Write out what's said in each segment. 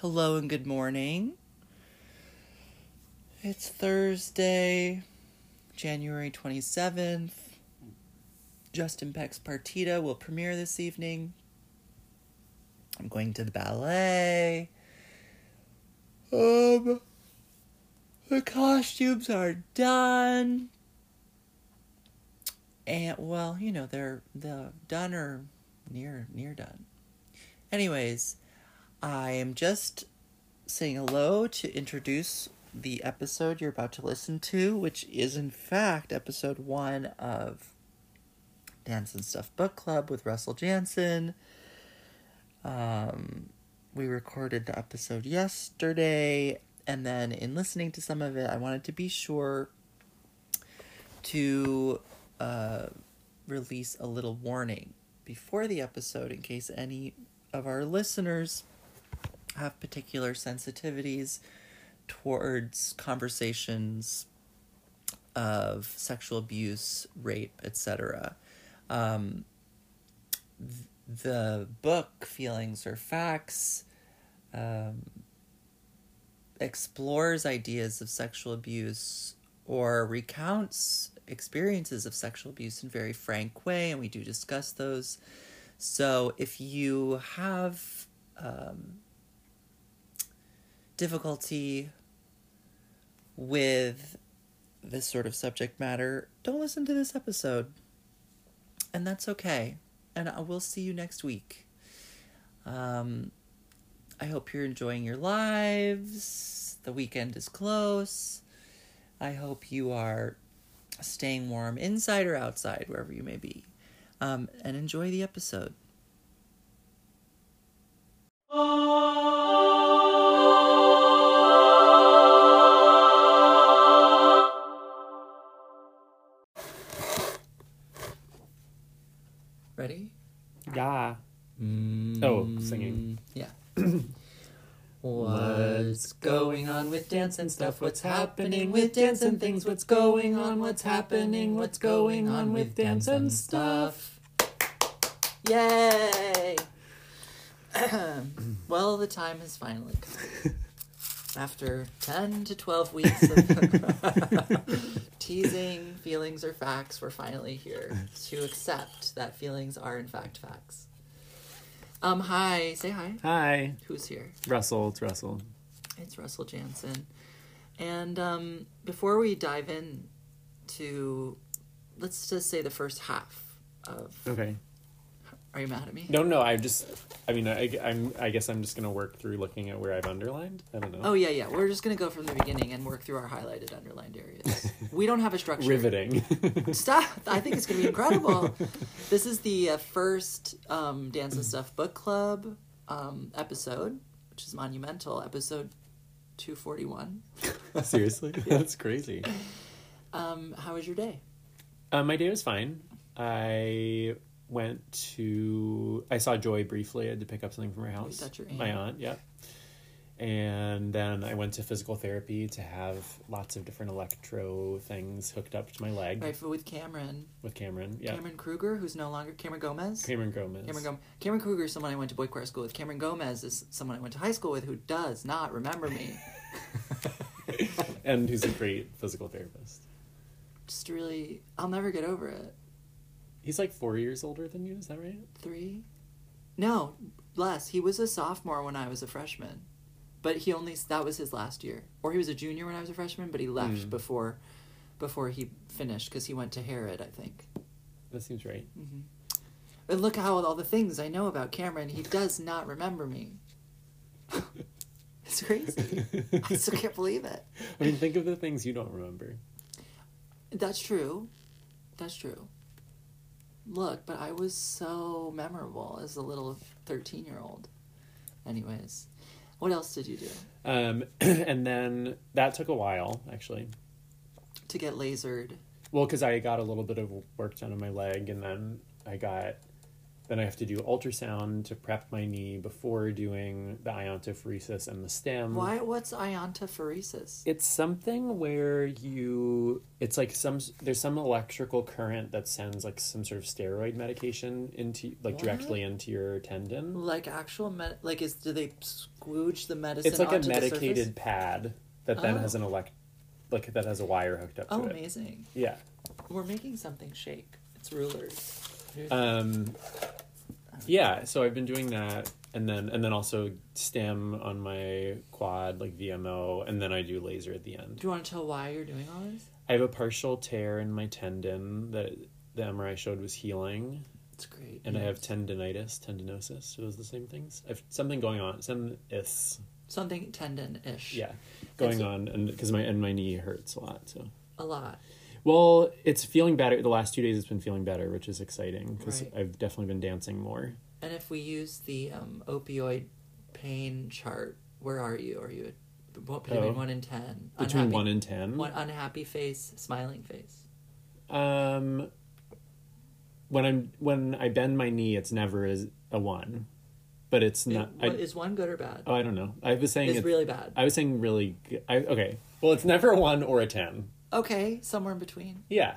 Hello and good morning. It's Thursday, January 27th. Justin Peck's Partita will premiere this evening. I'm going to the ballet. Um, the costumes are done. And well, you know, they're the done or near near done. Anyways, I am just saying hello to introduce the episode you're about to listen to, which is in fact episode one of Dance and Stuff Book Club with Russell Janzen. Um, we recorded the episode yesterday, and then in listening to some of it, I wanted to be sure to uh, release a little warning before the episode in case any of our listeners have particular sensitivities towards conversations of sexual abuse, rape, etc. Um, th- the book Feelings Are Facts um, explores ideas of sexual abuse or recounts experiences of sexual abuse in very frank way, and we do discuss those. So if you have um, difficulty with this sort of subject matter, don't listen to this episode. And that's okay. And I will see you next week. Um, I hope you're enjoying your lives. The weekend is close. I hope you are staying warm inside or outside, wherever you may be. Um, and enjoy the episode. Ready? Yeah. Mm, Oh, singing. Yeah. What's going on with dance and stuff? What's happening with dance and things? What's going on? What's happening? What's going on with dance and stuff? Yay! well, the time has finally come. After 10 to 12 weeks of teasing feelings are facts, we're finally here to accept that feelings are in fact facts. Um, hi, say hi. Hi. Who's here? Russell. It's Russell. It's Russell Janzen. And um, before we dive in to, let's just say the first half of. Okay. Are you mad at me? No, no. I just. I mean, I, I'm. I guess I'm just gonna work through looking at where I've underlined. I don't know. Oh yeah, yeah. We're just gonna go from the beginning and work through our highlighted, underlined areas. we don't have a structure. Riveting. Stop! I think it's gonna be incredible. this is the uh, first um, Dance and Stuff book club um, episode, which is monumental. Episode two forty one. Seriously, that's crazy. Um, how was your day? Uh, my day was fine. I went to. I saw Joy briefly. I had to pick up something from her house. your aunt. My aunt. Yeah. And then I went to physical therapy to have lots of different electro things hooked up to my leg Right, with Cameron. with Cameron. Yeah. Cameron Kruger, who's no longer Cameron Gomez. Cameron Gomez. Cameron Gomez. Cameron Kruger is someone I went to boy choir school with. Cameron Gomez is someone I went to high school with who does not remember me. and who's a great physical therapist. Just really, I'll never get over it. He's like four years older than you, is that right? Three? No, less. He was a sophomore when I was a freshman, but he only that was his last year, or he was a junior when I was a freshman, but he left Mm. before before he finished because he went to Harid, I think. That seems right. But look how all the things I know about Cameron, he does not remember me. it's crazy. I still can't believe it. I mean, think of the things you don't remember. That's true. That's true. Look, but I was so memorable as a little 13 year old. Anyways, what else did you do? Um, and then that took a while, actually. To get lasered. Well, because I got a little bit of work done on my leg, and then I got then I have to do ultrasound to prep my knee before doing the iontophoresis and the stem. Why? What's iontophoresis? It's something where you it's like some there's some electrical current that sends like some sort of steroid medication into like What? directly into your tendon. Like actual med? Like is do they squooge the medicine? It's like a medicated pad that then Oh. has an elect like that has a wire hooked up to Oh, it. amazing! Yeah. We're making something shake. It's rulers. Um yeah, so I've been doing that and then and then also stem on my quad like VMO and then I do laser at the end. do you want to tell why you're doing all this? I have a partial tear in my tendon that the MRI showed was healing. It's great. and I have tendonitis, tendinosis. Are those the same things? I've something going on. Some is something tendon-ish. yeah, going so- on, and because my and my knee hurts a lot. So a lot. Well, it's feeling better. The last two days, it's been feeling better, which is exciting because Right. I've definitely been dancing more. And if we use the um, opioid pain chart, where are you? Are you at, what, between Oh. one and ten? Between Unhappy- one and ten, one unhappy face, smiling face. um, when I'm when I bend my knee, it's never as a one, but it's not. What- I, is one good or bad? oh, I don't know. I was saying it's it's, really bad. I was saying really. Good. I okay. Well, it's never a one or a ten. Okay, somewhere in between. Yeah.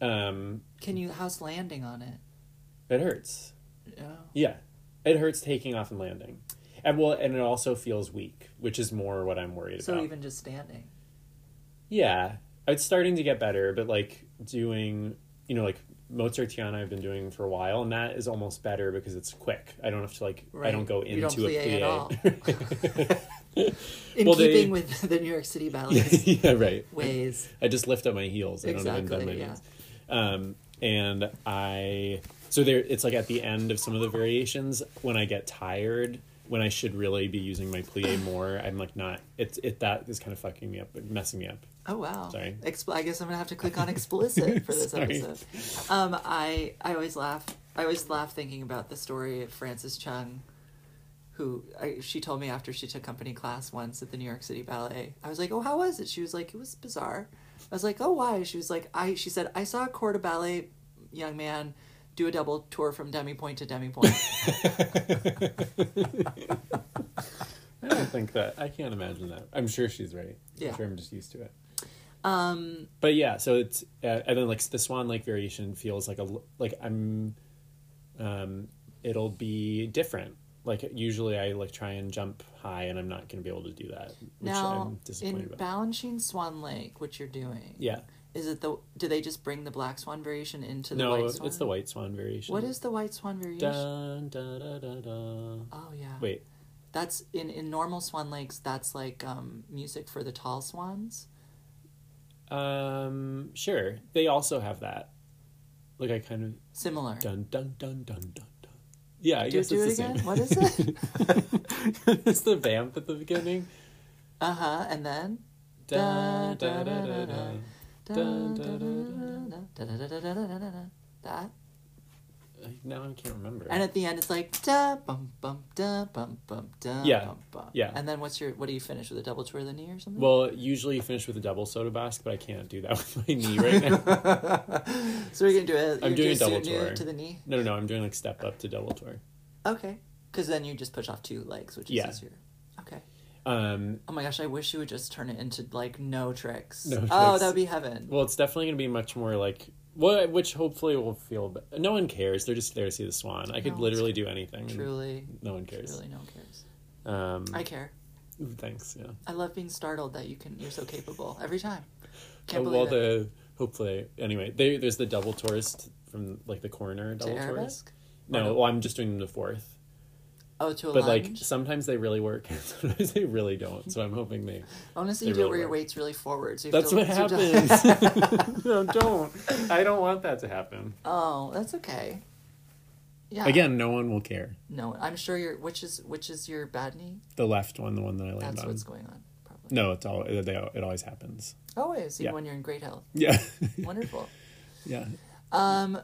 Um, Can you house landing on it? it hurts. Yeah. Yeah, it hurts taking off and landing, and well, and it also feels weak, which is more what I'm worried So about. So even just standing. yeah, it's starting to get better, but like doing, you know, like Mozartiana, I've been doing for a while, and that is almost better because it's quick. I don't have to like, I don't go You don't into a plie at plie. In Well, they- keeping with the New York City ballet's yeah, right. ways. I just lift up my heels. I don't even Exactly, bend my yeah. knees. Um, and I so there it's like at the end of some of the variations when I get tired when I should really be using my plie more I'm like not it's it that is kind of fucking me up messing me up Oh wow! Sorry. Expl- I guess I'm gonna have to click on explicit for this episode. Um, I I always laugh. I always laugh thinking about the story of Frances Chung, who I, she told me after she took company class once at the New York City Ballet. I was like, "Oh, how was it?" She was like, "It was bizarre." I was like, "Oh, why?" She was like, "I." She said, "I saw a corps de ballet young man do a double tour from demi pointe to demi pointe." I don't think that I can't imagine that I'm sure she's right Yeah. I'm sure I'm just used to it um, but yeah so it's uh, and then like the swan lake variation feels like a like i'm um it'll be different like usually i like try and jump high and i'm not going to be able to do that which now i'm disappointed in about Balanchine Swan Lake, what you're doing? yeah Is it the? Do they just bring the black swan variation into the no white swan? it's the white swan variation What is the white swan variation? dun, da, da, da, da. Oh yeah. wait That's in in normal swan lakes. That's like um, music for the tall swans. um sure they also have that like i kind of Similar. dun dun dun dun dun dun yeah i do guess do it's it the again. same What is it? it's the vamp at the beginning uh huh. And then. da, da, da, da, da. Dun, that. Now I can't remember. And at the end, it's like da bum bum da bum bum da yeah. bum bum. Yeah. And then what's your what do you finish with a double tour of the knee or something? Well, usually you finish with a double saut de basque, but I can't do that with my knee right now. so we're gonna do it. I'm doing a double tour to the knee. No, no, no, I'm doing like step up to double tour. Okay, because then you just push off two legs, which is yeah. easier. Um, Oh my gosh, I wish you would just turn it into like no tricks. No Oh, tricks. that would be heaven. well, it's definitely gonna be much more like well, which hopefully will feel. No one cares. They're just there to see the swan. I could No, literally do anything. Truly, no one cares. truly, no one cares. Um, I care. thanks. Yeah. I love being startled that you can. You're so capable every time. Can't Oh, believe well, it. the hopefully anyway. They, there's the double tourist from like the corner To double tourist. arabesque. No, no? well, I'm just doing the fourth. Oh, to a But like sometimes they really work, sometimes they really don't. So I'm hoping they. Honestly, they you do it where your work. weight's really forward. So you That's feel- what so you happens. no, don't. I don't want that to happen. oh, that's okay. Yeah. Again, no one will care. No, I'm sure your which is which is your bad knee. The left one, the one that I land That's on. That's what's going on. Probably. No, it's all. It, they, it always happens. Always, even Yeah. when you're in great health. Yeah, Wonderful. yeah. Um.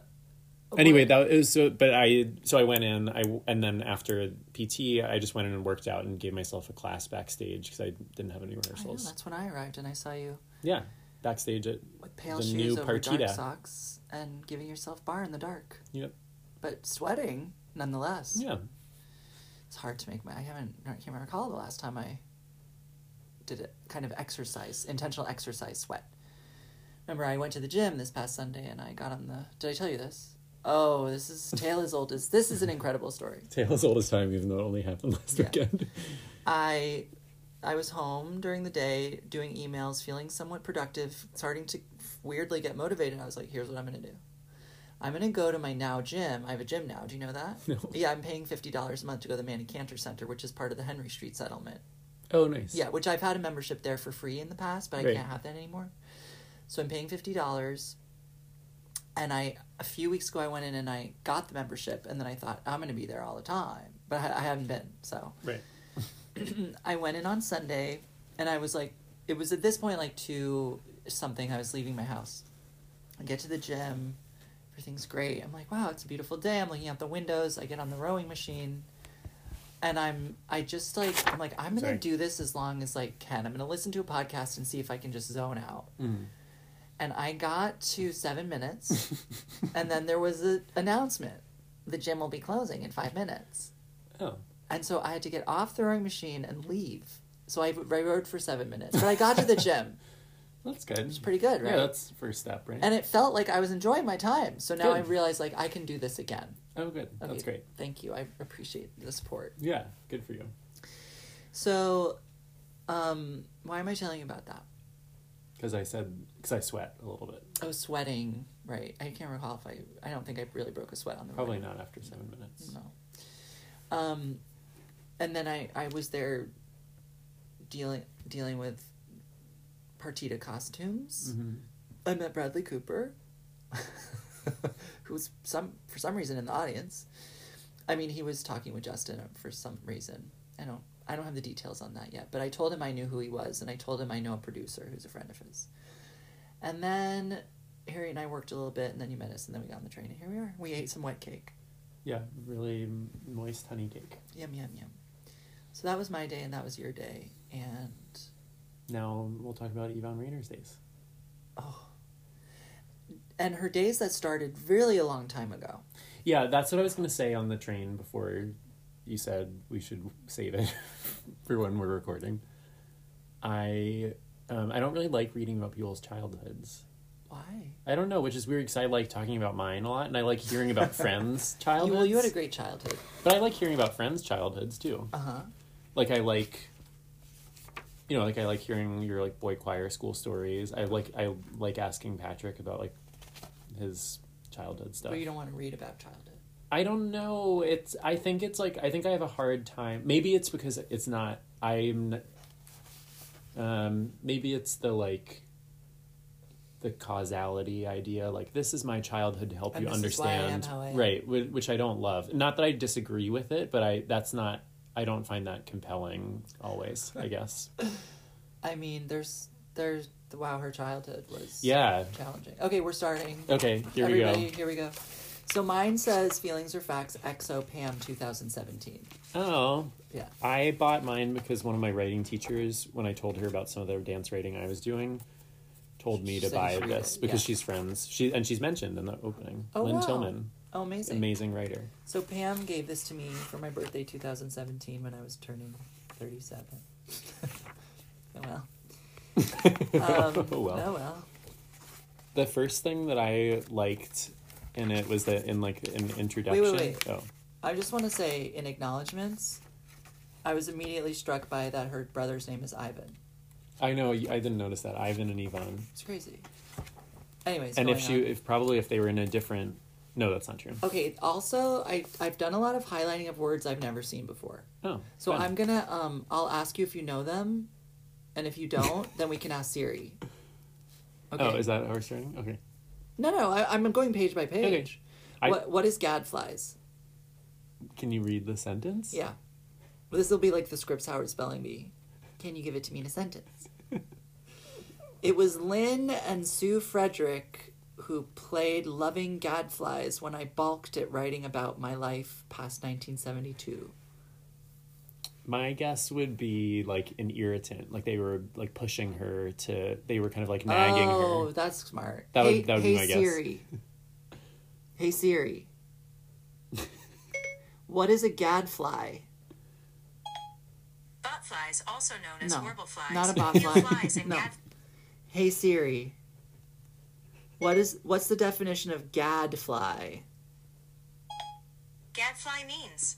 Anyway, that was so. But I so I went in. I and then after PT, I just went in and worked out and gave myself a class backstage because I didn't have any I know, rehearsals. that's when I arrived, and I saw you Yeah, backstage at with pale The shoes new over dark socks and giving yourself bar in the dark, yep. but sweating. nonetheless. Yeah. It's hard to make my. I haven't. I can't recall the last time I did it. Kind of exercise, intentional exercise sweat. Remember, I went to the gym this past Sunday and I got on the. Did I tell you this? Oh, this is tale as old as this is an incredible story. Tale as old as time, even though it only happened last Yeah. weekend. I I was home during the day doing emails, feeling somewhat productive, starting to weirdly get motivated. I was like, here's what I'm going to do. I'm going to go to my now gym. I have a gym now. Do you know that? No. Yeah, I'm paying $50 a month to go to the Manny Cantor Center, which is part of the Henry Street settlement. Oh, nice. Yeah, which I've had a membership there for free in the past, but I Right. can't have that anymore. So I'm paying $50. And I a few weeks ago I went in and I got the membership and then I thought I'm going to be there all the time. But I, I haven't been. So Right. I went in on Sunday, and I was like, it was at this point like two something. I was leaving my house. I get to the gym, everything's great. I'm like, wow, it's a beautiful day. I'm looking out the windows. I get on the rowing machine, and I'm I just like I'm like I'm gonna Sorry. do this as long as like can. I'm gonna listen to a podcast and see if I can just zone out. Mm. And I got to seven minutes, and then there was an announcement: the gym will be closing in five minutes. Oh. And so I had to get off the rowing machine and leave. So I, I rowed for seven minutes. But I got to the gym. That's good. It's pretty good, right? Yeah, that's first step, right? and it felt like I was enjoying my time. So now I realize like I can do this again. oh, good. Okay, That's great. Thank you. I appreciate the support. Yeah, good for you. So, um, why am I telling you about that? Because I said, because I sweat a little bit. I was sweating. Right. I can't recall if I. I don't think I really broke a sweat on the Probably rowing. not after seven minutes. No. Um, and then I I was there. Dealing dealing with Partita costumes. hmm I met Bradley Cooper, who was some for some reason in the audience. I mean, he was talking with Justin for some reason. I don't I don't have the details on that yet, but I told him I knew who he was, and I told him I know a producer who's a friend of his. And then Harry and I worked a little bit, and then you met us, and then we got on the train, and here we are. We ate some wet cake. Yeah, really moist honey cake. Yum yum yum. So that was my day, and that was your day, and Now we'll talk about Yvonne Rainer's days. oh, and her days that started really a long time ago. Yeah, that's what I was going to say on the train before you said we should save it for when we're recording. I um, I don't really like reading about people's childhoods. Why? I don't know, which is weird because I like talking about mine a lot, and I like hearing about friends' childhoods. Well, you had a great childhood. but I like hearing about friends' childhoods too. Uh huh. Like I like, you know, like I like hearing your like boy choir school stories. I like I like asking Patrick about like his childhood stuff. But you don't want to read about childhood. I don't know. It's. I think it's like. I think I have a hard time. Maybe it's because it's not. I'm. Um. Maybe it's the like. The causality idea, like this is my childhood to help And you this is why I am understand, how I am. right? Which I don't love. Not that I disagree with it, but I that's not. I don't find that compelling always. I guess. I mean, there's there's wow, her childhood was Yeah. challenging. Okay, we're starting. Okay. Here Everybody, we go. here we go. So mine says feelings are facts. Exo Pam 2017. Oh, Yeah. I bought mine because one of my writing teachers, when I told her about some of the dance writing I was doing, told me She to buy this because yeah. she's friends. She and she's mentioned in the opening. Oh, Lynne wow. Tillman, Oh, amazing. amazing writer. So Pam gave this to me for my birthday 2017 when I was turning 37. oh well. Um, oh well. Oh well. The first thing that I liked in it was that in like an introduction. wait. wait, wait. Oh, I just want to say in acknowledgments, I was immediately struck by that her brother's name is Ivan. I know. I didn't notice that Ivan and Yvonne. It's crazy. Anyways, and if she, on. if probably if they were in a different, no, that's not true. Okay, also I I've done a lot of highlighting of words I've never seen before. Oh, So fun. I'm gonna um I'll ask you if you know them, and if you don't, then we can ask Siri. Okay. Oh, is that how we're starting? Okay. No, no, I, I'm going page by page. I- What what is gadflies? Can you read the sentence? Yeah, this will be like the Scripps Howard spelling bee. Can you give it to me in a sentence? it was Lynne and Sue Frederick who played loving gadflies when I balked at writing about my life past 1972. My guess would be like an irritant, like they were like pushing her to. They were kind of like nagging oh, her. Oh, that's smart. That would- that would be hey my guess. Hey Siri. hey Siri. What is a gadfly? Botflies, also known as No, warbleflies. not a Hill botfly. flies No. gad- Hey Siri. What is what's the definition of gadfly? gadfly means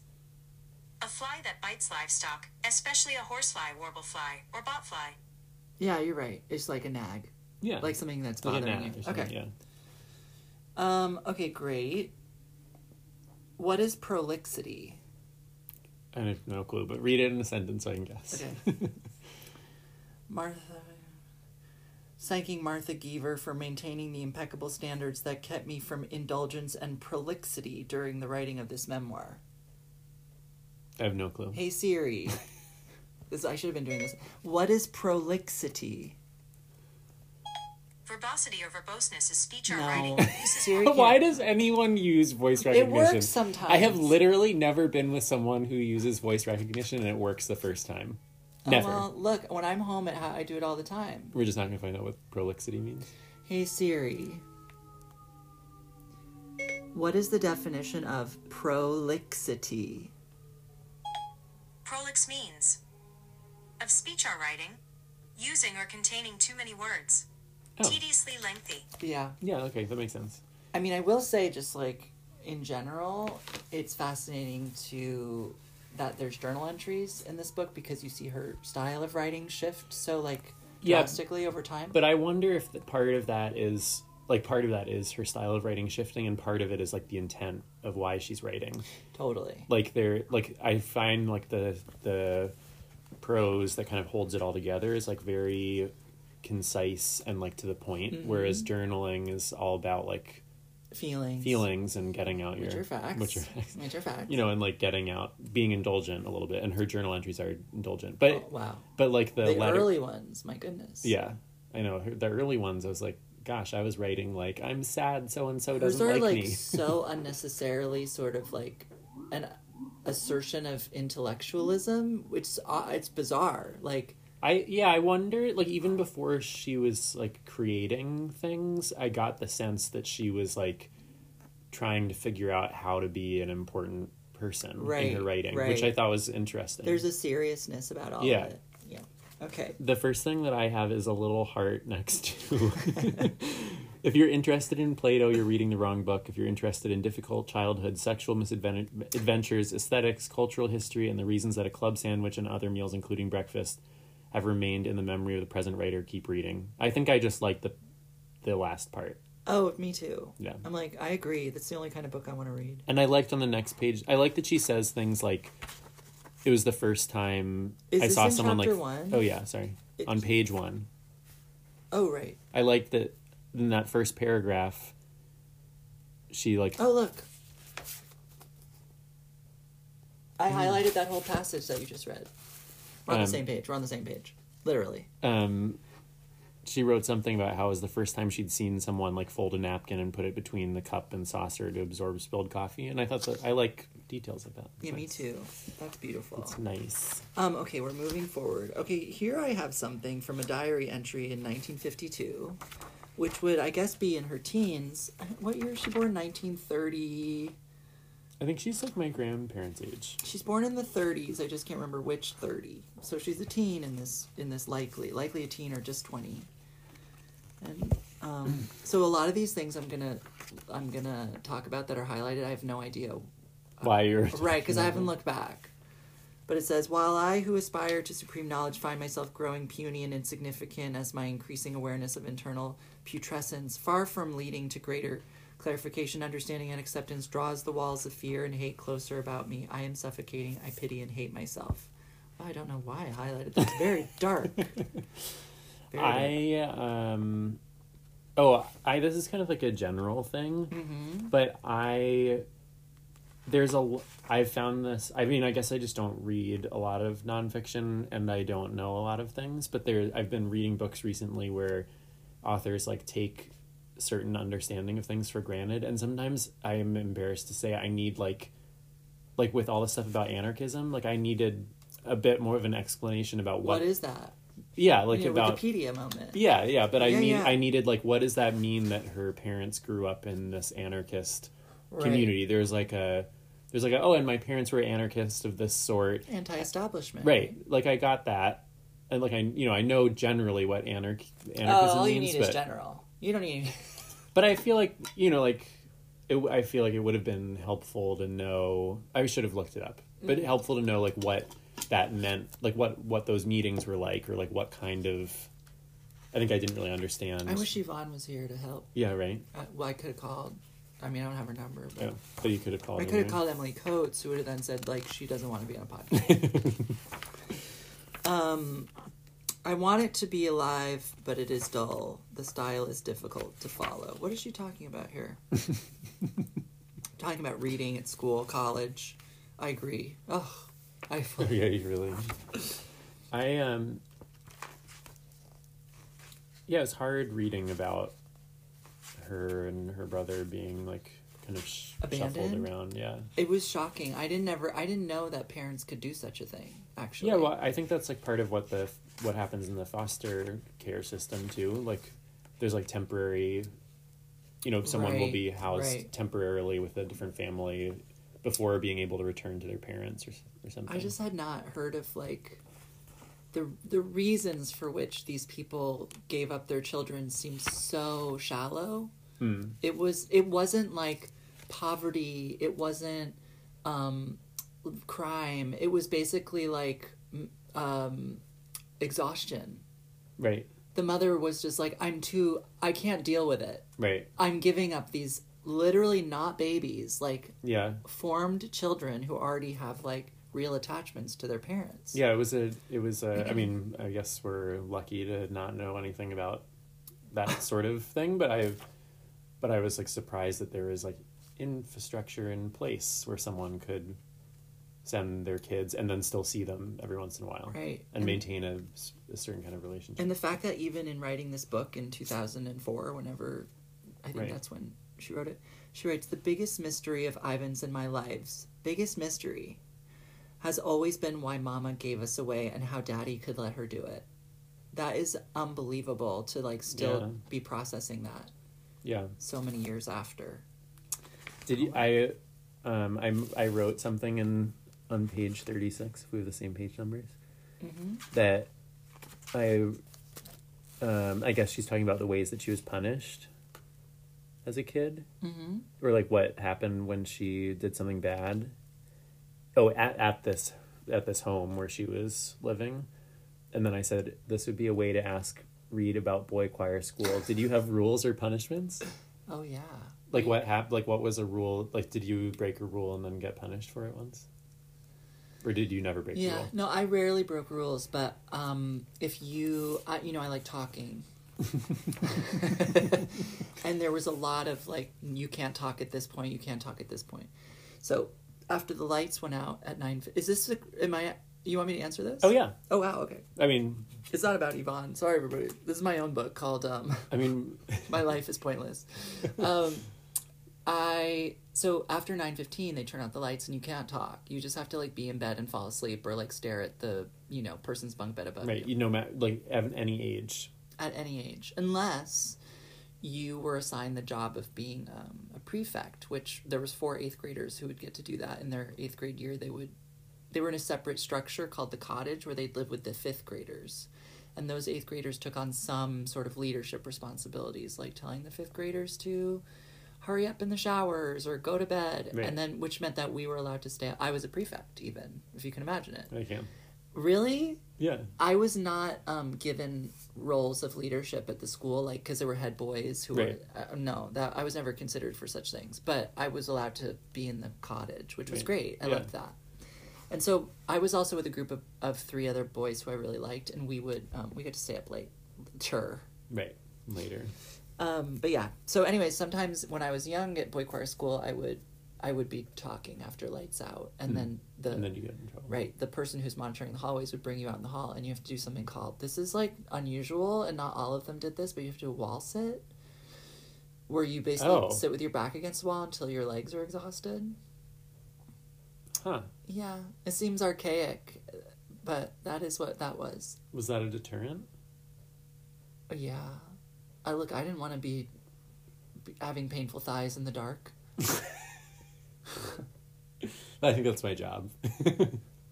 a fly that bites livestock, especially a horsefly, warblefly, or botfly. Yeah, you're right. It's like a nag, Yeah. like something that's like a bothering you. Okay. Yeah. Um. Okay. Great. What is prolixity? I have no clue, but read it in a sentence so I can guess. Okay. Martha. Thanking Martha Gever for maintaining the impeccable standards that kept me from indulgence and prolixity during the writing of this memoir. I have no clue. Hey Siri. this I should have been doing this. What is prolixity? Verbosity or verboseness is speech or No. writing Siri why does anyone use voice recognition? It works sometimes. I have literally never been with someone who uses voice recognition and it works the first time. Oh, Never. well, look, when I'm home at I do it all the time. We're just not going to find out what prolixity means. Hey Siri. What is the definition of prolixity? Prolix means of speech or writing, using or containing too many words, Oh. tediously lengthy. Yeah. Yeah, okay, that makes sense. I mean, I will say, just like in general, it's fascinating to that there's journal entries in this book because you see her style of writing shift so like Yeah, drastically over time. But I wonder if the part of that is like part of that is her style of writing shifting and part of it is like the intent of why she's writing. totally. Like there like I find like the the prose that kind of holds it all together is like very concise and like to the point whereas Mm-hmm. journaling is all about like Feelings. feelings and getting out your are facts. are facts. Are facts. you know and like getting out being indulgent a little bit and her journal entries are indulgent but Oh, wow. but like the, The, letter early ones, my goodness. yeah i know the early ones i was like gosh i was writing like i'm sad so and so doesn't are like, like me so unnecessarily sort of like an assertion of intellectualism, which uh, it's bizarre. Like i yeah i wonder like even before she was like creating things i got the sense that she was like trying to figure out how to be an important person Right, in her writing which i thought was interesting there's a seriousness about all Yeah. of it. Okay. The first thing that I have is a little heart next to. if you're interested in Plato, you're reading the wrong book. If you're interested in difficult childhood, sexual misadventures, aesthetics, cultural history, and the reasons that a club sandwich and other meals, including breakfast, have remained in the memory of the present writer, keep reading. I think I just like the the last part. Oh, me too. Yeah. I'm like, I agree. That's the only kind of book I want to read. And I liked on the next page. I like that she says things like, "It was the first time Is I this saw in someone like." chapter one? Oh yeah, sorry. It- on page one. Oh, right. I like that in that first paragraph she like Oh, look. I highlighted that whole passage that you just read. We're on Um, the same page. We're on the same page. Literally. um she wrote something about how it was the first time she'd seen someone like fold a napkin and put it between the cup and saucer to absorb spilled coffee and I thought that I like details about. Yeah, me too. That's beautiful. It's nice. Um, okay, we're moving forward. Okay, here I have something from a diary entry in 1952, which would, I guess, be in her teens. What year is she born? 1930. I think she's like my grandparents' age. She's born in the 30s. I just can't remember which 30. So she's a teen in this in this likely likely a teen or just 20. And um, so a lot of these things I'm gonna I'm gonna talk about that are highlighted. I have no idea Why you're Right, because I haven't looked back. But it says, While I, who aspire to supreme knowledge, find myself growing puny and insignificant as my increasing awareness of internal putrescence, far from leading to greater clarification, understanding, and acceptance, draws the walls of fear and hate closer about me. I am suffocating. I pity and hate myself. I don't know why I highlighted that. It's very dark. Very dark. I um oh I this is kind of like a general thing, Mm-hmm. but I there's a I've found this. I mean, I guess I just don't read a lot of nonfiction, and I don't know a lot of things. But there, I've been reading books recently where authors like take certain understanding of things for granted, and sometimes I am embarrassed to say I need like like with all the stuff about anarchism, like I needed a bit more of an explanation about what, what is that? yeah like Your about Wikipedia moment. yeah, yeah, but I Yeah, need yeah. I needed like what does that mean that her parents grew up in this anarchist Right. community? There's like a there's like a, oh and my parents were anarchists of this sort Anti-establishment. right like i got that and like i you know i know generally what anarch Oh, anarchism all you means need but is general. You don't need. but i feel like you know like it, i feel like it would have been helpful to know i should have looked it up but Mm-hmm. helpful to know like what that meant like what what those meetings were like or like what kind of i think i didn't really understand I wish Yvonne was here to help. yeah right Uh, well, I could have called. I mean, I don't have her number, but yeah but you could have called I could have called Emily Coates, who would have then said like she doesn't want to be on a podcast. um, I want it to be alive, but it is dull. The style is difficult to follow. What is she talking about here? talking about reading at school, college. I agree. Oh, I yeah, you really. I um. Yeah, it's hard reading about her and her brother being like kind of sh- shuffled around. Yeah. It was shocking. I didn't ever. I didn't know that parents could do such a thing. Actually, Yeah, well, I think that's like part of what the what happens in the foster care system too. Like, there's like temporary, you know, someone will be housed right. temporarily with a different family before being able to return to their parents or or something. I just had not heard of like the the reasons for which these people gave up their children seemed so shallow. Hmm. It was it wasn't like poverty. It wasn't um, crime. It was basically like um, exhaustion. right, The mother was just like, "I'm too. I can't deal with it. right, I'm giving up these literally not babies, like yeah. formed children who already have like real attachments to their parents. Yeah, it was a. It was a. I mean, I guess we're lucky to not know anything about that sort of thing, but I, but I was like surprised that there was like infrastructure in place where someone could send their kids and then still see them every once in a while, Right. and, And- maintain a certain kind of relationship. And the fact that even in writing this book in 2004, whenever I think Right. that's when she wrote it, she writes The biggest mystery of Ivan's in my lives, biggest mystery, has always been why Mama gave us away and how Daddy could let her do it. That is unbelievable to like still Yeah. be processing that yeah. so many years after. Did you? I, um, I I wrote something in on page thirty six. If we have the same page numbers, Mm-hmm. that I, um, I guess she's talking about the ways that she was punished as a kid, Mm-hmm. or like what happened when she did something bad. Oh, at at this at this home where she was living, and then I said this would be a way to ask Reed about boy choir school. Did you have rules or punishments? Oh yeah. Like what hap- Like what was a rule? Like did you break a rule and then get punished for it once, or did you never break Yeah, no, I rarely broke rules, but um, if you, I, you know, I like talking, and there was a lot of like, you can't talk at this point, you can't talk at this point. So after the lights went out at nine, is this? A, am I? You want me to answer this? Oh yeah, Oh wow. Okay. I mean, It's not about Yvonne. Sorry, everybody. This is my own book called um, I mean, "My Life Is Pointless." Um, I so after nine fifteen, they turn out the lights and you can't talk. You just have to like be in bed and fall asleep or like stare at the you know person's bunk bed above right? you You know, like at any age, at any age, unless you were assigned the job of being um, prefect. Which there was four eighth graders who would get to do that in their eighth grade year. They would they were in a separate structure called the cottage where they'd live with the fifth graders. And those eighth graders took on some sort of leadership responsibilities, like telling the fifth graders to hurry up in the showers or go to bed. Right. And then, which meant that we were allowed to stay. I was a prefect, even, if you can imagine it. I can. Really? Yeah, I was not um, given roles of leadership at the school, like because there were head boys who Right. were. Uh, no, that I was never considered for such things. But I was allowed to be in the cottage, which was Right. great. I Yeah. loved that. And so I was also with a group of, of three other boys who I really liked, and we would um, we got to stay up late. Sure. right. Later, Um, but yeah. So, anyway, sometimes when I was young at boy choir school, I would I would be talking after lights out, and Hmm. then the and then you get in trouble. Right. The person who's monitoring the hallways would bring you out in the hall, and you have to do something called this is like unusual, and not all of them did this, but you have to wall sit, where you basically Oh. sit with your back against the wall until your legs are exhausted. Huh? Yeah, it seems archaic, but that is what that was. Was that a deterrent? Yeah, I look. I didn't want to be having painful thighs in the dark. I think that's my job.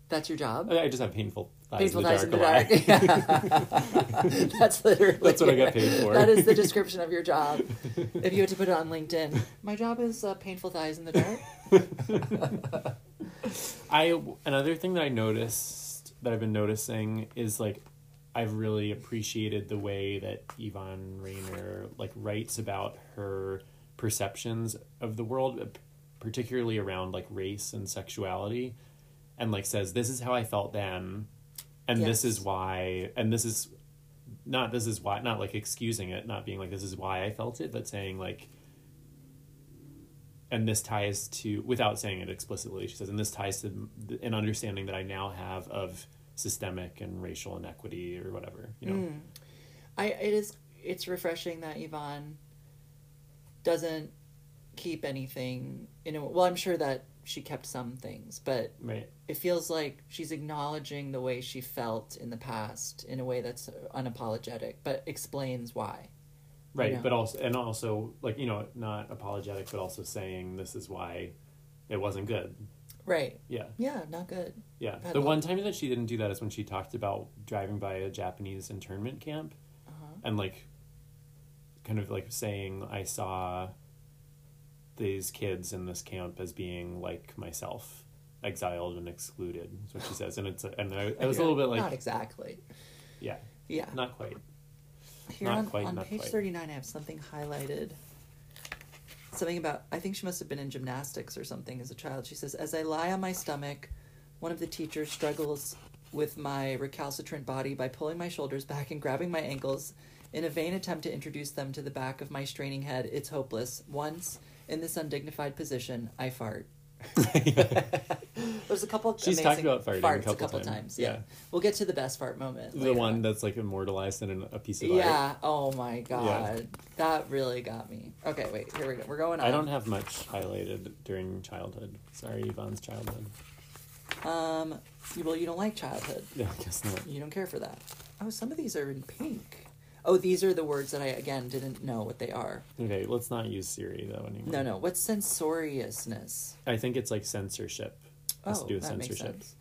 That's your job. I just have painful thighs Painful in the thighs in dark. the dark. lot. That's literally. That's what I get paid for. That is the description of your job. If you had to put it on LinkedIn, my job is uh, painful thighs in the dark. I another thing that I noticed that I've been noticing is like I've really appreciated the way that Yvonne Rainer like writes about her perceptions of the world, particularly around like race and sexuality, and like says this is how I felt then, and this is why, and this is not this is why not like excusing it, not being like this is why I felt it, but saying like and this ties to without saying it explicitly she says and this ties to an understanding that i now have of systemic and racial inequity or whatever you know Mm. I it is it's refreshing that Yvonne doesn't keep anything in a well I'm sure that she kept some things but right. it feels like she's acknowledging the way she felt in the past in a way that's unapologetic but explains why right know. but also and also like you know not apologetic but also saying this is why it wasn't good. Right. Yeah. Yeah not good. Yeah. Had the a- one time that she didn't do that is when she talked about driving by a japanese internment camp uh-huh. and like kind of like saying i saw these kids in this camp as being like myself exiled and excluded is what she says and it's and i, I was a little bit like not exactly yeah yeah not quite Here Not on, quite, on not page quite. 39, I have something highlighted. Something about, I think she must have been in gymnastics or something as a child. She says, As I lie on my stomach, one of the teachers struggles with my recalcitrant body by pulling my shoulders back and grabbing my ankles in a vain attempt to introduce them to the back of my straining head. It's hopeless. Once, in this undignified position, I fart. There's a couple. She's amazing talked about farting a farts couple a couple times. times. Yeah. Yeah. we'll get to the best fart moment. the later one that's like immortalized in a piece of art. Yeah. art Oh my god. That really got me. Okay, wait. Here we go. We're going on. i don't have much highlighted during childhood sorry yvonne's childhood Um. Well, you don't like childhood. yeah i guess not You don't care for that. Oh, some of these are in pink. Oh, these are the words that I again didn't know what they are. okay let's not use siri though anymore No, no. What's censoriousness? i think it's like censorship has Oh, to do oh, with that makes censorship sense.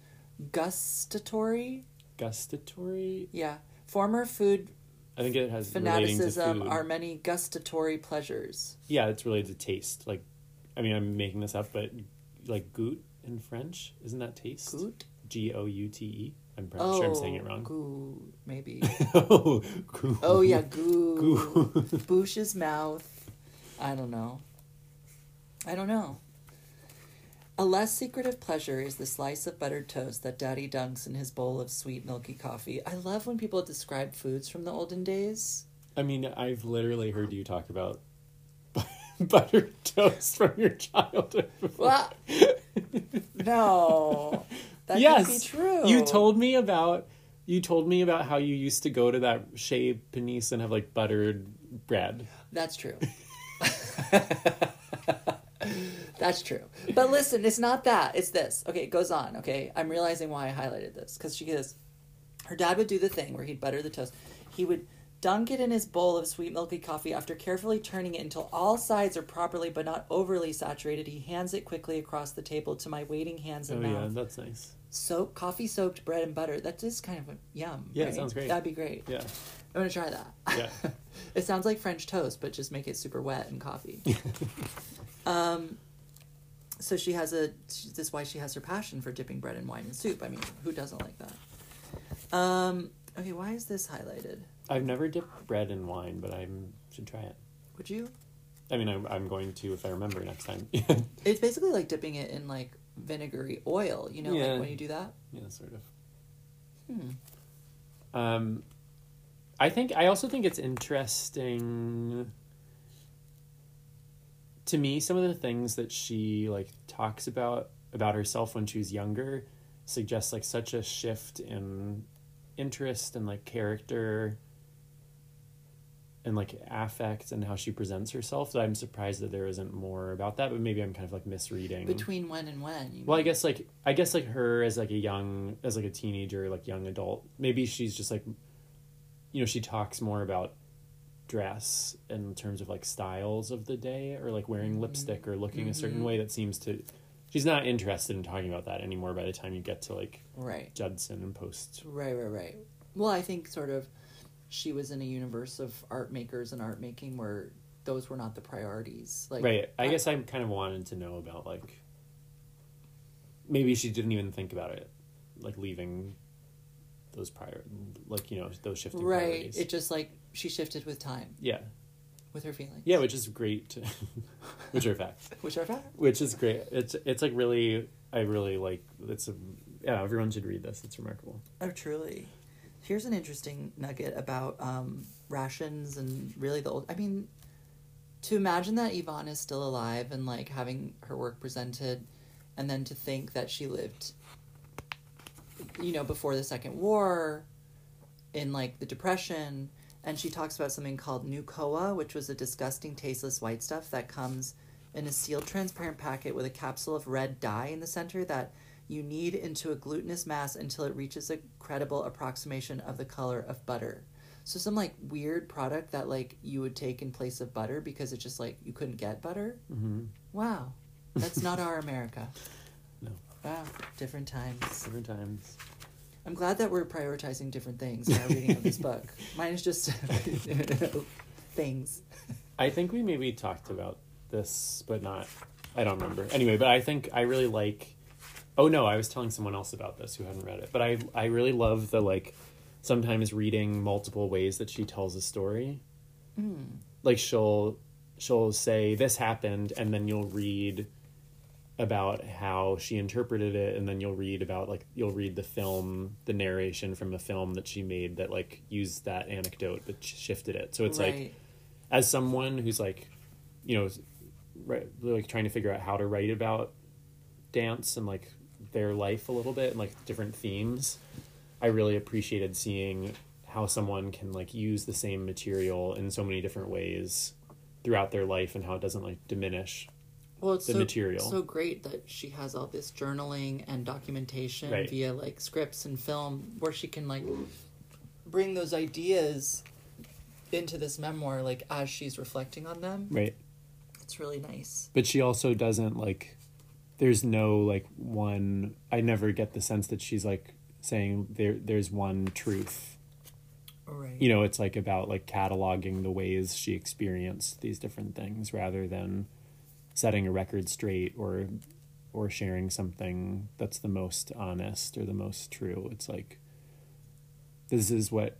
Gustatory. gustatory Yeah. Former food i think it has fanaticism are many gustatory pleasures. yeah it's related to taste like i mean i'm making this up but like goût in french isn't that taste Gout. g-o-u-t-e i'm pretty Oh, sure i'm saying it oh, wrong Goo, maybe. oh, goût. Oh yeah, goo. Goo. Bouche's mouth. I don't know. I don't know. A less secretive pleasure is the slice of buttered toast that Daddy dunks in his bowl of sweet milky coffee. I love when people describe foods from the olden days. I mean, I've literally heard you talk about buttered toast from your childhood. before. Well, no, that yes, can't be true. You told me about you told me about how you used to go to that Chez Panisse and have like buttered bread. That's true. That's true. But listen, it's not that. It's this. Okay, it goes on. Okay, I'm realizing why I highlighted this because she goes, her dad would do the thing where he'd butter the toast. He would dunk it in his bowl of sweet milky coffee after carefully turning it until all sides are properly but not overly saturated. He hands it quickly across the table to my waiting hands and Oh and yeah, that's nice. Soak coffee soaked bread and butter. That is just kind of a yum. Yeah, it right? sounds great. That'd be great. Yeah, I'm gonna try that. Yeah. it sounds like French toast, but just make it super wet and coffee. um, so she has a. This is why she has her passion for dipping bread in wine and soup. I mean, who doesn't like that? Um. Okay, why is this highlighted? I've never dipped bread in wine, but I should try it. Would you? I mean, I'm, I'm going to if I remember next time. It's basically like dipping it in like vinegary oil. You know, Yeah. like when you do that. yeah, sort of. Hmm. Um, I think I also think it's interesting to me some of the things that she like talks about about herself when she was younger suggests like such a shift in interest and like character and like affect and how she presents herself that I'm surprised that there isn't more about that but maybe I'm kind of like misreading Between when and when? You well, I guess like I guess like her as like a young as like a teenager, like young adult. Maybe she's just like you know, she talks more about dress in terms of like styles of the day or like wearing lipstick or looking a certain Mhm. way that seems to she's not interested in talking about that anymore by the time you get to like Right. Judson and post. Right, right, right. Well, I think sort of she was in a universe of art makers and art making where those were not the priorities. Like Right. I guess I kind of wanted to know about like maybe she didn't even think about it, like leaving those prior, like you know those shifting right. priorities. It just like she shifted with time, yeah, with her feelings. yeah, which is great. which are facts. Which are facts Which is great. It's it's like really, I really like. It's a yeah. Everyone should read this. It's remarkable. Oh, truly. Here's an interesting nugget about um, rations and really the old. I mean, to imagine that Yvonne is still alive and like having her work presented, and then to think that she lived, you know, before the Second War, in like the Depression, and she talks about something called Nucoa, which was a disgusting, tasteless white stuff that comes in a sealed, transparent packet with a capsule of red dye in the center that you knead into a glutinous mass until it reaches a credible approximation of the color of butter. So some like weird product that like you would take in place of butter because it's just like you couldn't get butter. Mm-hmm. Wow, that's not our America. No. Wow, different times. Different times. I'm glad that we're prioritizing different things in our reading of this book. Mine is just things. I think we maybe talked about this, but not. I don't remember. Anyway, but I think I really like. Oh no, I was telling someone else about this who hadn't read it, but I I really love the like sometimes reading multiple ways that she tells a story. Hmm. Like she'll she'll say this happened, and then you'll read about how she interpreted it and then you'll read about like you'll read the film the narration from a film that she made that like used that anecdote but shifted it. So it's like as someone who's like you know right, like trying to figure out how to write about dance and like their life a little bit and like different themes i really appreciated seeing how someone can like use the same material in so many different ways throughout their life and how it doesn't like diminish well, it's the so, material. so great that she has all this journaling and documentation Right. via like scripts and film where she can like bring those ideas into this memoir like as she's reflecting on them. right It's really nice. but she also doesn't like there's no like one i never get the sense that she's like saying there there's one truth. Right. you know it's like about like cataloging the ways she experienced these different things rather than setting a record straight or or sharing something that's the most honest or the most true. It's like this is what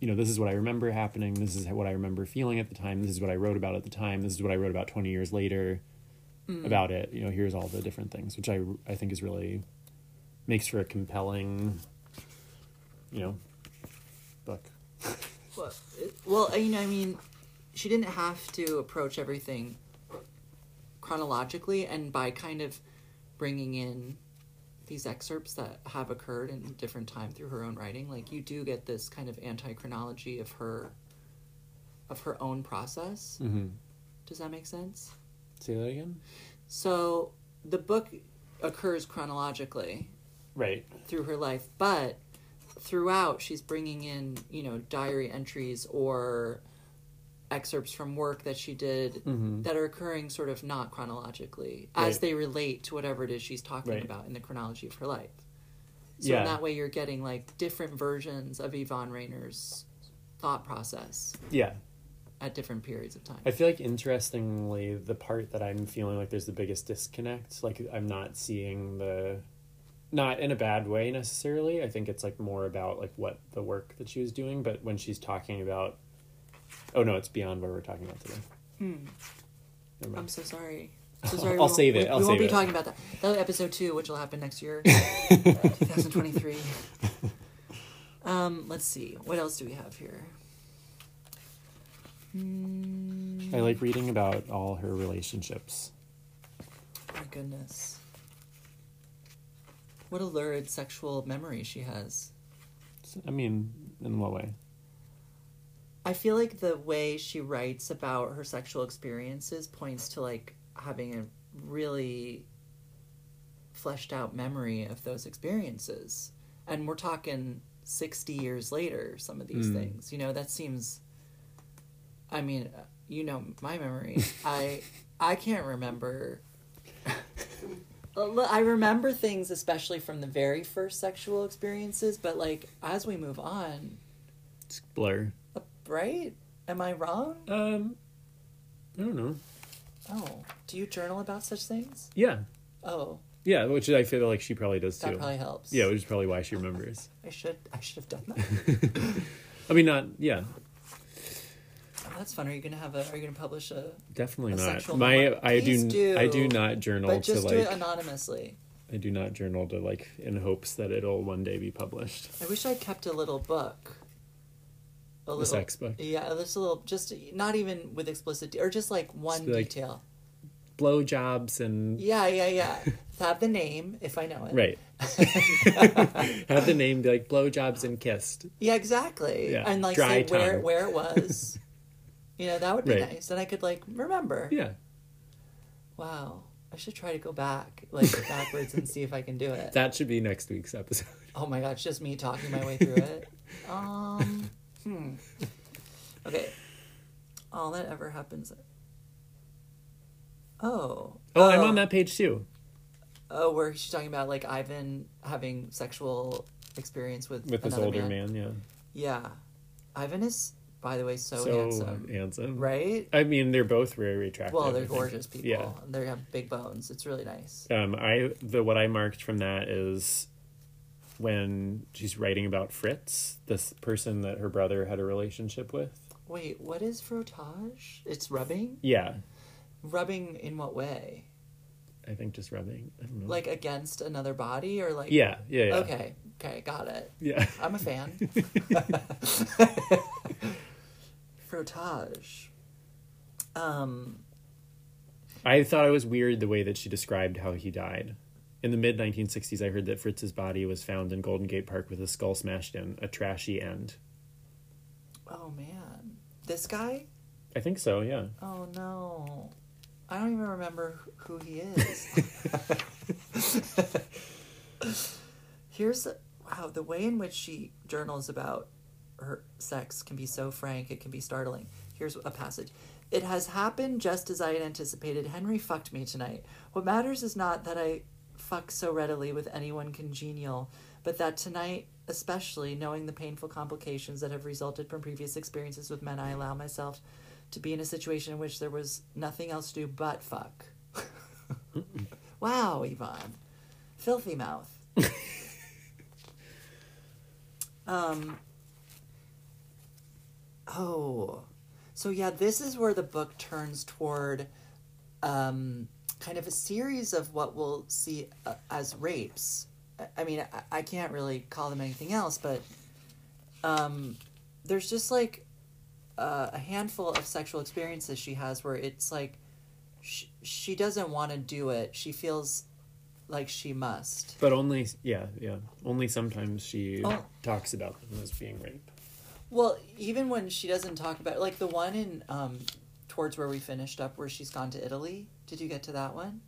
you know this is what i remember happening. This is what i remember feeling at the time. This is what i wrote about at the time. This is what i wrote about 20 years later about it you know here's all the different things which i i think is really makes for a compelling you know book Well, it- well, uh, you know, I mean, she didn't have to approach everything chronologically, and by kind of bringing in these excerpts that have occurred in different time through her own writing, like you do get this kind of anti chronology of her of her own process. mm-hmm. Does that make sense? Say that again So the book occurs chronologically, right through her life, but throughout she's bringing in, you know, diary entries or excerpts from work that she did Mhm. that are occurring sort of not chronologically as Right. they relate to whatever it is she's talking Right. about in the chronology of her life. So Yeah. in that way you're getting like different versions of Yvonne Rainer's thought process yeah at different periods of time. I feel like interestingly, the part that I'm feeling like there's the biggest disconnect, like I'm not seeing the, not in a bad way necessarily. I think it's like more about like what the work that she was doing, but when she's talking about, oh no, it's beyond what we're talking about today. Hmm. I'm so sorry. So sorry. I'll we won't- save it. We, I'll we won't be it. talking about that. That'll be episode two, which will happen next year, 2023. Um, let's see. What else do we have here? Hmm, I like reading about all her relationships. my goodness. What a lurid sexual memory she has. I mean, in what way? I feel like the way she writes about her sexual experiences points to like having a really fleshed out memory of those experiences. And we're talking 60 years later, some of these Mm. things. You know, that seems I mean, uh, you know my memory. I I can't remember I remember things, especially from the very first sexual experiences, but like as we move on, It's blur. uh, right? Am I wrong? Um, I don't know. Oh, do you journal about such things? Yeah, Oh, yeah, which I feel like she probably does that too. probably helps. Yeah, which is probably why she remembers. I should. I should have done that. I mean, not yeah, that's fun. Are you gonna have a? Are you gonna publish a? definitely A not. My? I Please do, I do do. not journal But to just do it like anonymously. I do not journal to like in hopes that it'll one day be published. I wish I kept a little book. A A sex book. Yeah, just a little, just not even with explicit, or just like one Just like- detail. Blowjobs and Yeah, yeah, yeah. Have the name if I know it. right. Have the name be like blowjobs and kissed. Yeah, exactly. Yeah, And like dry say where tongue. where it was. you know, that would be Right. nice. And I could like remember. Yeah, Wow. I should try to go back, like backwards and see if I can do it. that should be next week's episode. Oh my gosh, just me talking my way through it. Um hmm. Okay. All that ever happens. Oh. Oh, I'm on that page too. Oh, where she's talking about like Ivan having sexual experience with With this another older man, yeah. Yeah. Ivan is, by the way, so, So handsome. handsome. Right? I mean, they're both very attractive. Well, they're gorgeous people. Yeah. They have big bones. It's really nice. Um, I the what I marked from that is when she's writing about Fritz, this person that her brother had a relationship with. Wait, what is frottage? It's rubbing? Yeah, Rubbing in what way? I think just rubbing. I don't know. Like against another body or like yeah, yeah, yeah. Okay. Okay, got it. Yeah. I'm a fan. Um I thought it was weird the way that she described how he died. In the mid 1960s, I heard that Fritz's body was found in Golden Gate Park with his skull smashed in, a trashy end. oh man. This guy? I think so, yeah. Oh no. I don't even remember who he is. Here's the, wow, the way in which she journals about her sex can be so frank, it can be startling. Here's a passage. It has happened just as I had anticipated. Henry fucked me tonight. What matters is not that I fuck so readily with anyone congenial, but that tonight, especially knowing the painful complications that have resulted from previous experiences with men, I allow myself to be in a situation in which there was nothing else to do but fuck. wow, Yvonne. Filthy mouth. um Oh. So yeah, this is where the book turns toward um kind of a series of what we'll see uh, as rapes. I- mean, I, I can't really call them anything else, but um there's just like uh, a handful of sexual experiences she has where it's like sh- she doesn't want to do it. She feels like she must. But only, yeah, yeah. Only sometimes she Oh. talks about them as being rape. Well, even when she doesn't talk about like the one in um towards where we finished up where she's gone to Italy. Did you get to that one?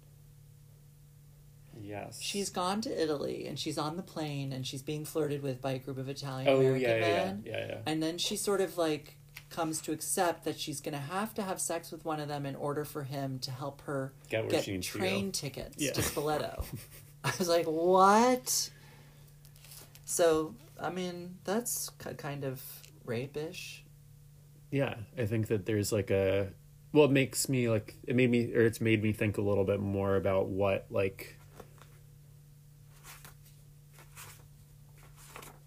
Yes. She's gone to Italy and she's on the plane and she's being flirted with by a group of Italian Oh, American yeah, yeah, yeah, men. yeah, yeah. And then she sort of like comes to accept that she's going to have to have sex with one of them in order for him to help her Get get train tickets Yeah. to Spoleto. I was like, what? So, I mean, that's kind of rape-ish. Yeah, I think that there's like a well, it makes me like it made me or it's made me think a little bit more about what like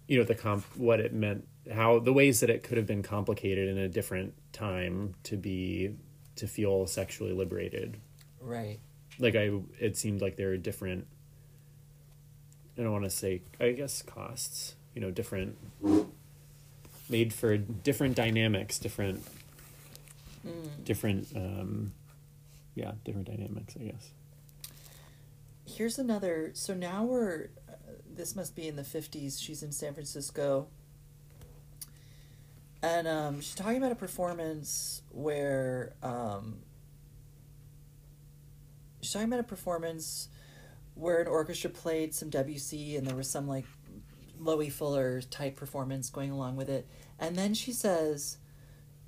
you know the comp what it meant how the ways that it could have been complicated in a different time to be to feel sexually liberated Right. like i it seemed like there were different i don't want to say i guess costs you know different made for different dynamics different different um yeah different dynamics i guess Here's another. So now we're. Uh, this must be in the 50s. She's in San Francisco. And um, she's talking about a performance where. Um, she's talking about a performance where an orchestra played some Debussy and there was some like Loie Fuller type performance going along with it. And then she says,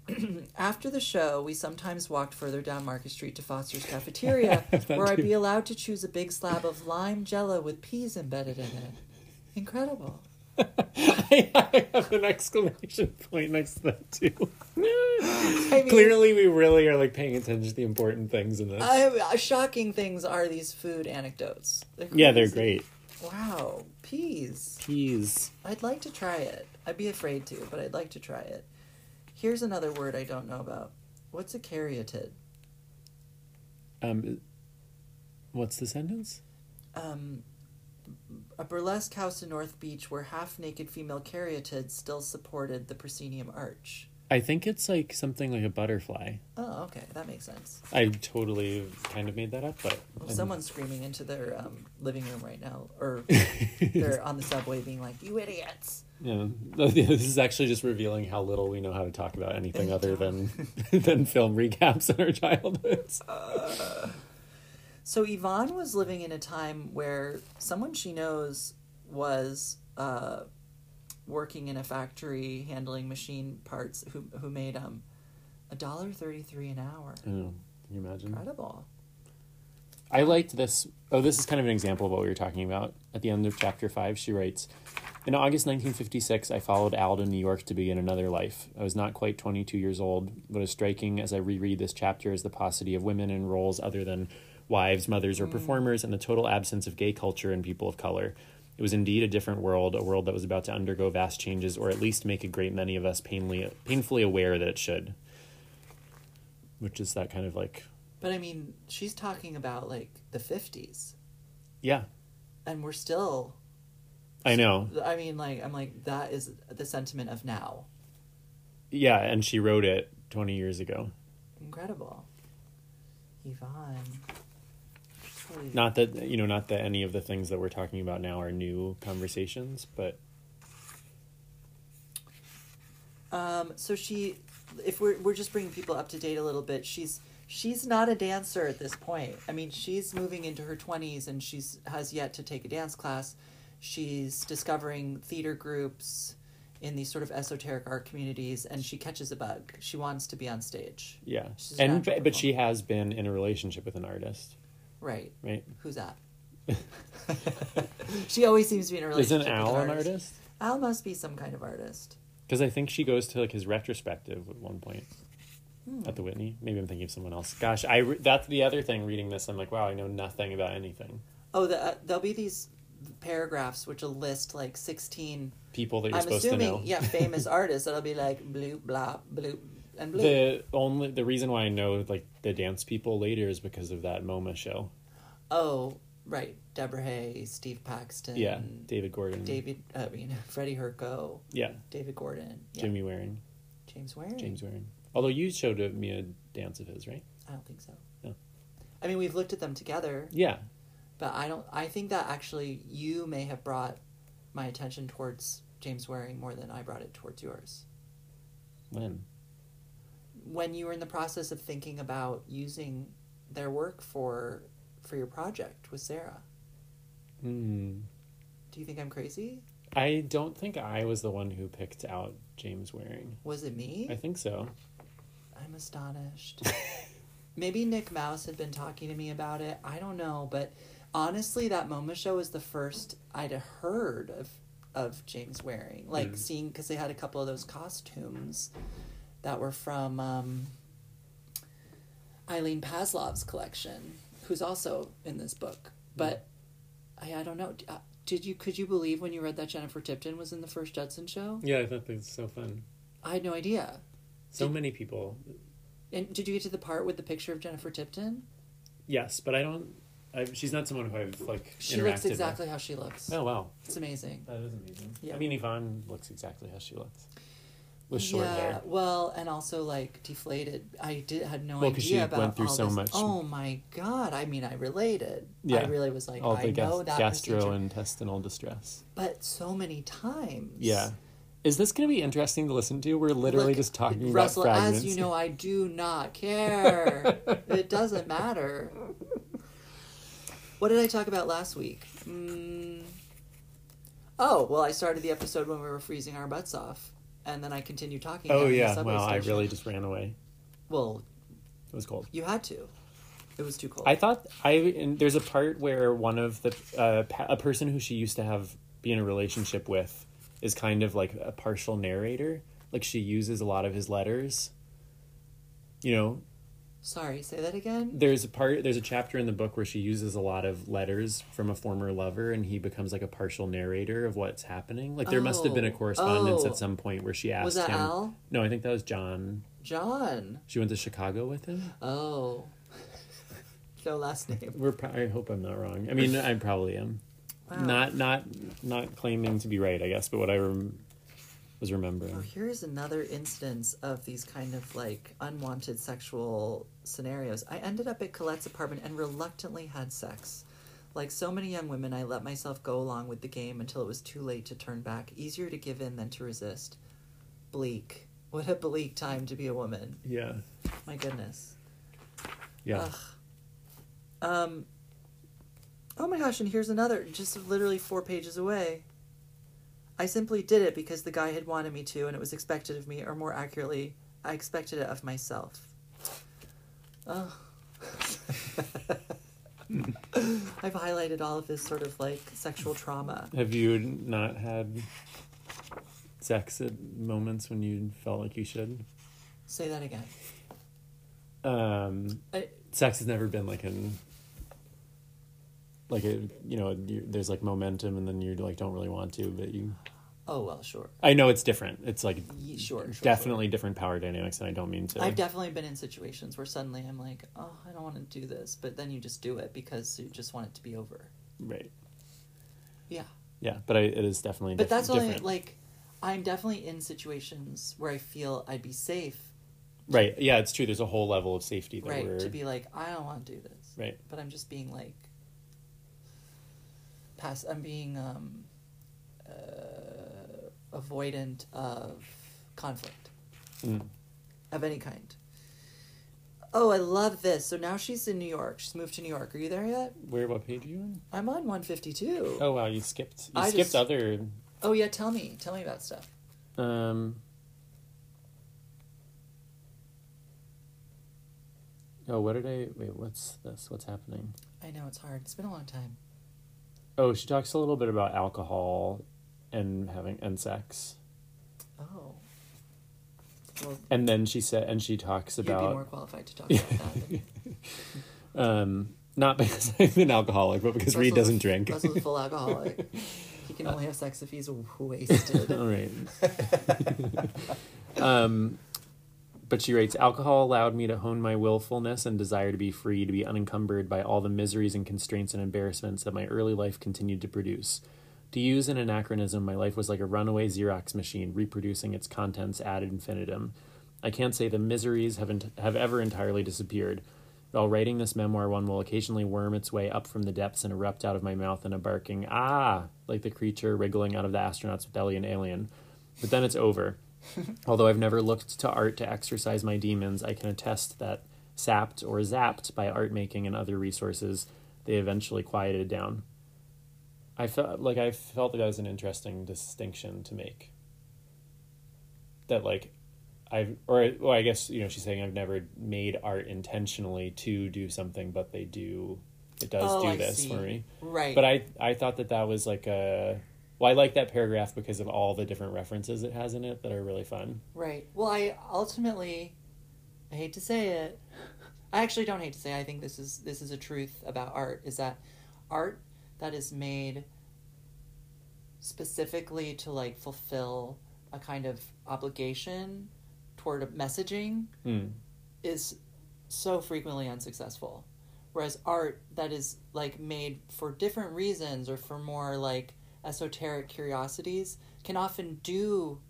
After the show, we sometimes walked further down Market Street to Foster's Cafeteria, where I'd be allowed to choose a big slab of lime jello with peas embedded in it. Incredible. I have an exclamation point next to that too. I mean, Clearly, we really are like paying attention to the important things in this. I, uh, shocking things are these food anecdotes. They're yeah, they're great. Wow, peas. Peas. I'd like to try it. I'd be afraid to, but I'd like to try it. Here's another word I don't know about. What's a caryatid? Um, what's the sentence? Um, a burlesque house in North Beach where half-naked female caryatids still supported the proscenium arch. I think it's like something like a butterfly. Oh, okay, that makes sense. I totally kind of made that up, but Well, someone's screaming into their um, living room right now, or they're on the subway being like, "You idiots!" Yeah, this is actually just revealing how little we know how to talk about anything other than than film recaps in our childhoods. So Yvonne was living in a time where someone she knows was uh, working in a factory handling machine parts who who made um a dollar thirty three an hour. Oh, can you imagine? Incredible. I liked this. Oh, this is kind of an example of what we were talking about. At the end of chapter five, she writes In August 1956, I followed Al to New York to begin another life. I was not quite 22 years old. What is striking as I reread this chapter is the paucity of women in roles other than wives, mothers, or performers, and the total absence of gay culture and people of color. It was indeed a different world, a world that was about to undergo vast changes, or at least make a great many of us painfully, painfully aware that it should. Which is that kind of like, But I mean, she's talking about like the fifties, yeah, and we're still. I know. I mean, like I'm like that is the sentiment of now. Yeah, and she wrote it 20 years ago. Incredible. Yvonne. Not that, you know, not that any of the things that we're talking about now are new conversations, but Um, so she, if we're we're just bringing people up to date a little bit, she's she's not a dancer at this point. I mean, she's moving into her twenties and she's has yet to take a dance class. She's discovering theater groups in these sort of esoteric art communities, and she catches a bug. She wants to be on stage. yeah. And but, but she has been in a relationship with an artist, Right? right? Who's that? she always seems to be in a relationship. Isn't Al an artist. artist? Al must be some kind of artist. Because I think she goes to like his retrospective at one point Hmm. at the Whitney. Maybe I'm thinking of someone else. Gosh, I re- that's the other thing. Reading this, I'm like, wow, I know nothing about anything. Oh, the, uh, there'll be these paragraphs which will list like sixteen. People that you're I'm supposed assuming, to know. yeah, famous artists. That'll be like blue, blah, blue, and blue. The only the reason why I know like the dance people later is because of that MoMA show. oh, right, Deborah Hay, Steve Paxton. Yeah, David Gordon. David. Uh, I mean, Freddie Herko, Yeah, David Gordon, yeah. Jimmy Waring. James Waring. James Waring. Although you showed me a dance of his, right? I don't think so. No. I mean, we've looked at them together, Yeah. but I don't. I think that actually you may have brought my attention towards James Waring more than I brought it towards yours. When? When you were in the process of thinking about using their work for for your project with Sarah. Hmm. Do you think I'm crazy? I don't think I was the one who picked out James Waring. Was it me? I think so. I'm astonished. Maybe Nick Mouse had been talking to me about it. I don't know, but honestly, that MoMA show was the first I'd heard of of James Waring. Like Mm. seeing because they had a couple of those costumes that were from um, Aileen Passloff's collection, who's also in this book. But I, I don't know. Uh, Did you could you believe when you read that Jennifer Tipton was in the first Judson show? Yeah, I thought that was so fun. I had no idea. So Did- many people. And did you get to the part with the picture of Jennifer Tipton? Yes, but I don't. I, she's not someone who I've like. She interacted looks exactly how she looks. Oh wow, It's amazing. that is amazing. Yeah. I mean, Yvonne looks exactly how she looks, with short yeah, well, and also like deflated. I did had no Well, idea she about went through all so this. much- Oh my god! I mean, I related. Yeah. I really was like, All I the know gas- that procedure, gastrointestinal distress. but so many times. Yeah. Is this going to be interesting to listen to? We're literally Look, just talking Russell, about fragments. as you know, I do not care. it doesn't matter. What did I talk about last week? Mm. Oh, well, I started the episode when we were freezing our butts off. And then I continued talking. Oh yeah. Well, I station. really just ran away. Well, It was cold. you had to. It was too cold. I thought I and there's a part where one of the uh, pa- a person who she used to have be in a relationship with is kind of like a partial narrator. Like she uses a lot of his letters. You know, Sorry, say that again. there's a part there's a chapter in the book where she uses a lot of letters from a former lover and he becomes like a partial narrator of what's happening. Like there must have been a Oh. correspondence Oh. at some point where she asked Was that him. Al? No, I think that was John. John. She went to Chicago with him. Oh. no last name. We're. Pro- I hope I'm not wrong. I mean, I probably am. Wow. Not not not claiming to be right, I guess, but what I rem- was remembering. Oh, here's another instance of these kind of like unwanted sexual scenarios. I ended up at Colette's apartment and reluctantly had sex. Like so many young women, I let myself go along with the game until it was too late to turn back. Easier to give in than to resist. Bleak. What a bleak time to be a woman. Yeah, My goodness. yeah. Ugh. Um. Oh my gosh! And here's another, just literally four pages away. I simply did it because the guy had wanted me to, and it was expected of me, or more accurately, I expected it of myself. Oh. I've highlighted all of this sort of like sexual trauma. Have you not had sex at moments when you felt like you should? Say that again. Um, I, sex has never been like an like a you know there's like momentum and then you like don't really want to but you oh well, sure. i know it's different it's like Ye- Sure, sure, sure. definitely different power dynamics and i don't mean to I've definitely been in situations where suddenly I'm like, oh, I don't want to do this, but then you just do it because you just want it to be over. right Yeah. yeah but I, it is definitely But diff- that's only different like I'm definitely in situations where I feel I'd be safe, right yeah it's true there's a whole level of safety that right? we're To be like, I don't want to do this. right But I'm just being like pass I'm being um uh, avoidant of conflict Mm. of any kind. Oh, I love this. So now she's in New York. She's moved to New York. Are you there yet? where what page are you on I'm on 152. oh wow you skipped you I skipped just- other Oh yeah, tell me. Tell me about stuff. um oh what did i wait what's this what's happening I know it's hard. It's been a long time. Oh, she talks a little bit about alcohol and having and sex. Oh. Well, And then she said and she talks you'd be more about qualified to talk about that. um not because I'm an alcoholic, but because Reed doesn't drink. Russell's a full alcoholic. he can only have sex if he's wasted. All right. um but she writes alcohol allowed me to hone my willfulness and desire to be free to be unencumbered by all the miseries and constraints and embarrassments that my early life continued to produce. To use an anachronism my life was like a runaway xerox machine reproducing its contents ad infinitum. I can't say the miseries have, ent- have ever entirely disappeared. While writing this memoir one will occasionally worm its way up from the depths and erupt out of my mouth in a barking ah like the creature wriggling out of the astronauts Ellie and alien. But then it's over Although I've never looked to art to exercise my demons, I can attest that, sapped or zapped by art making and other resources, they eventually quieted down. I felt like I felt that that was an interesting distinction to make. That like, I've or well, I guess you know she's saying I've never made art intentionally to do something, but they do. It does Oh, do I this see. for me. Right. But I I thought that that was like a well I like that paragraph because of all the different references it has in it that are really fun. Right. Well, I ultimately, I hate to say it. I actually don't hate to say. It. I think this is this is a truth about art. Is that art that is made specifically to like fulfill a kind of obligation toward a messaging Mm. is so frequently unsuccessful. Whereas art that is like made for different reasons or for more like esoteric curiosities can often do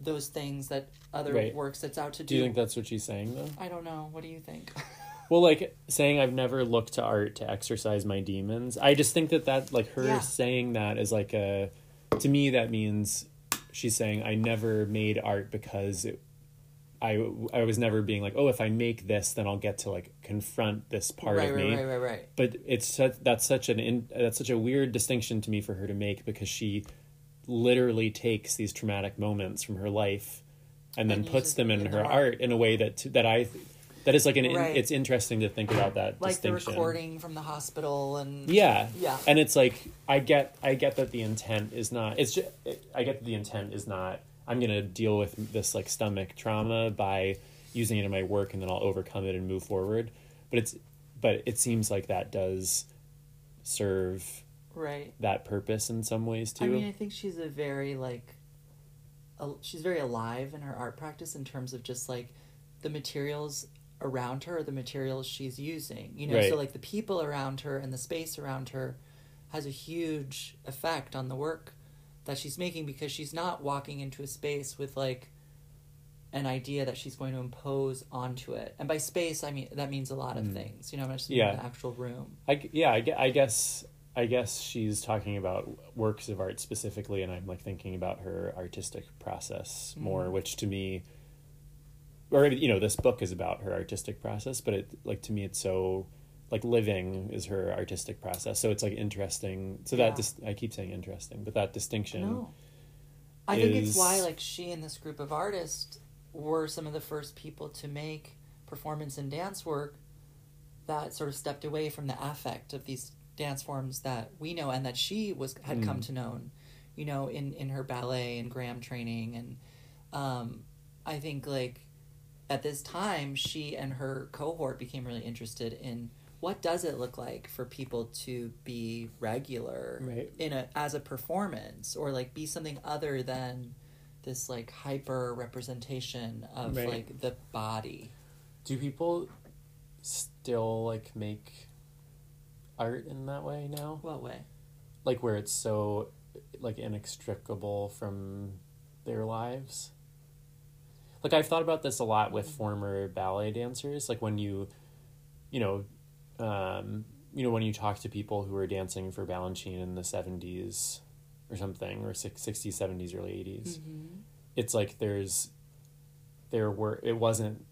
those things that other Right. work sets out to Do do. you think that's what she's saying though? I don't know. What do you think? Well, like saying I've never looked to art to exercise my demons. I just think that that like her Yeah. saying that is like a to me that means she's saying I never made art because it, I I was never being like oh if I make this then I'll get to like confront this part right, of right, me. right, right, right. right. But it's such, that's such an in, that's such a weird distinction to me for her to make because she literally takes these traumatic moments from her life and then And puts them in in her the art in a way that that I that is like an Right. it's interesting to think about that like the distinction. recording from the hospital and Yeah. Yeah. And it's like I get I get that the intent is not it's just I get that the intent is not I'm going to deal with this like stomach trauma by using it in my work and then I'll overcome it and move forward. But it's but it seems like that does serve right that purpose in some ways too. I mean, I think she's a very like, a, she's very alive in her art practice in terms of just like the materials around her, the materials she's using. You know, Right. so like the people around her and the space around her has a huge effect on the work that she's making because she's not walking into a space with like an idea that she's going to impose onto it. And by space, I mean that means a lot of things. You know, I'm just Yeah. the actual room. I yeah, I, I guess I guess she's talking about works of art specifically, and I'm like thinking about her artistic process more, Mhm. which to me, or you know, this book is about her artistic process, but it like to me, it's so like living is her artistic process, so it's like interesting. So Yeah. that dis- I keep saying interesting, but that distinction, No. I think it's why like she and this group of artists were some of the first people to make performance and dance work that sort of stepped away from the affect of these dance forms that we know and that she was had come Mm. to know, you know, in in her ballet and Graham training and um I think like at this time she and her cohort became really interested in what does it look like for people to be regular Right. in a as a performance or like be something other than this like hyper representation of Right. like the body do people still like make art in that way now? what way like where it's so like inextricable from their lives like i've thought about this a lot with mm-hmm. former ballet dancers like when you you know um you know when you talk to people who were dancing for balanchine in the 70s or something or six- 60s 70s early 80s mm-hmm. it's like there's there were it wasn't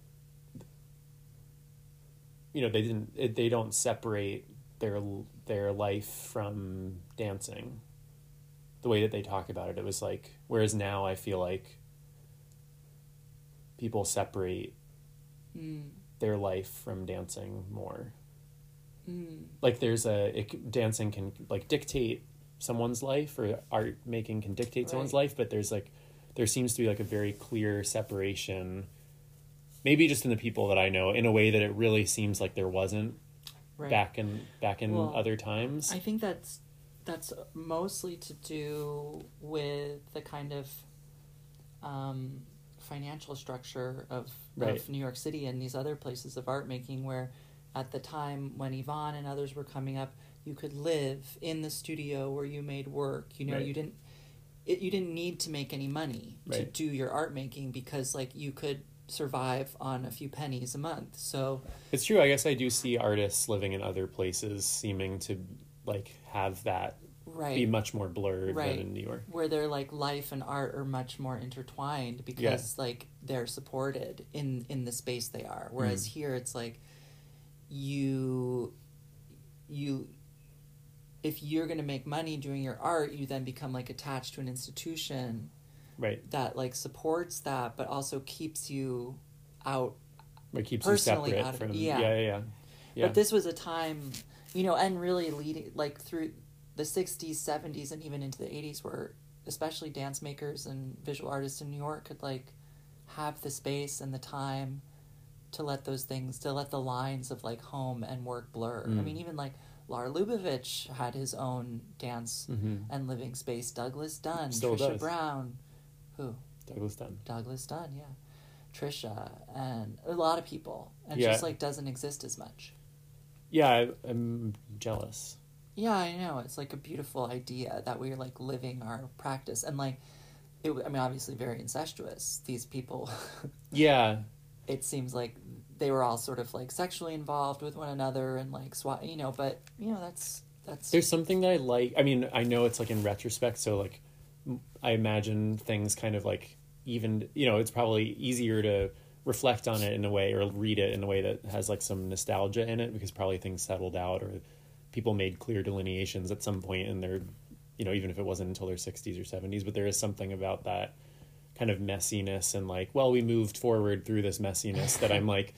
you know they didn't it, they don't separate their their life from dancing the way that they talk about it it was like whereas now i feel like people separate mm. their life from dancing more Mm. like there's a it, dancing can like dictate someone's life or art making can dictate someone's life but there's like there seems to be like a very clear separation maybe just in the people that i know in a way that it really seems like there wasn't right back in back in Well, other times I think that's that's mostly to do with the kind of um, financial structure of, Right. of New York City and these other places of art making, where at the time when Yvonne and others were coming up, you could live in the studio where you made work. You know, Right. you didn't it, you didn't need to make any money to do your art making because like you could survive on a few pennies a month. So it's true i guess i do see artists living in other places seeming to like have that right. be much more blurred Right. than in new york where their like life and art are much more intertwined because like they're supported in in the space they are whereas Mm. here it's like you you if you're going to make money doing your art you then become like attached to an institution right that like supports that but also keeps you out it keeps Personally you out separate of- from yeah. yeah yeah yeah, yeah. but this was a time, you know, and really leading like through the 60s, 70s, and even into the 80s, where especially dance makers and visual artists in New York could like have the space and the time to let those things, to let the lines of like home and work blur. I Mm. mean, even like Lar Lubovitch had his own dance Mhm. and living space. Douglas Dunn, Still Trisha does. Brown, who? douglas dunn Douglas Dunn, yeah. Trisha, and a lot of people. And Yeah. just like doesn't exist as much. yeah I, i'm jealous Yeah, I know. It's like a beautiful idea that we're like living our practice and like it I mean obviously very incestuous. These people yeah it seems like they were all sort of like sexually involved with one another and like swat, you know, but you know that's that's There's something that I like. I mean, I know it's like in retrospect, so like I imagine things kind of like even, you know, it's probably easier to reflect on it in a way or read it in a way that has like some nostalgia in it because probably things settled out or people made clear delineations at some point in their you know, even if it wasn't until their 60s or 70s, but there is something about that kind of messiness and like, well, we moved forward through this messiness that I'm like,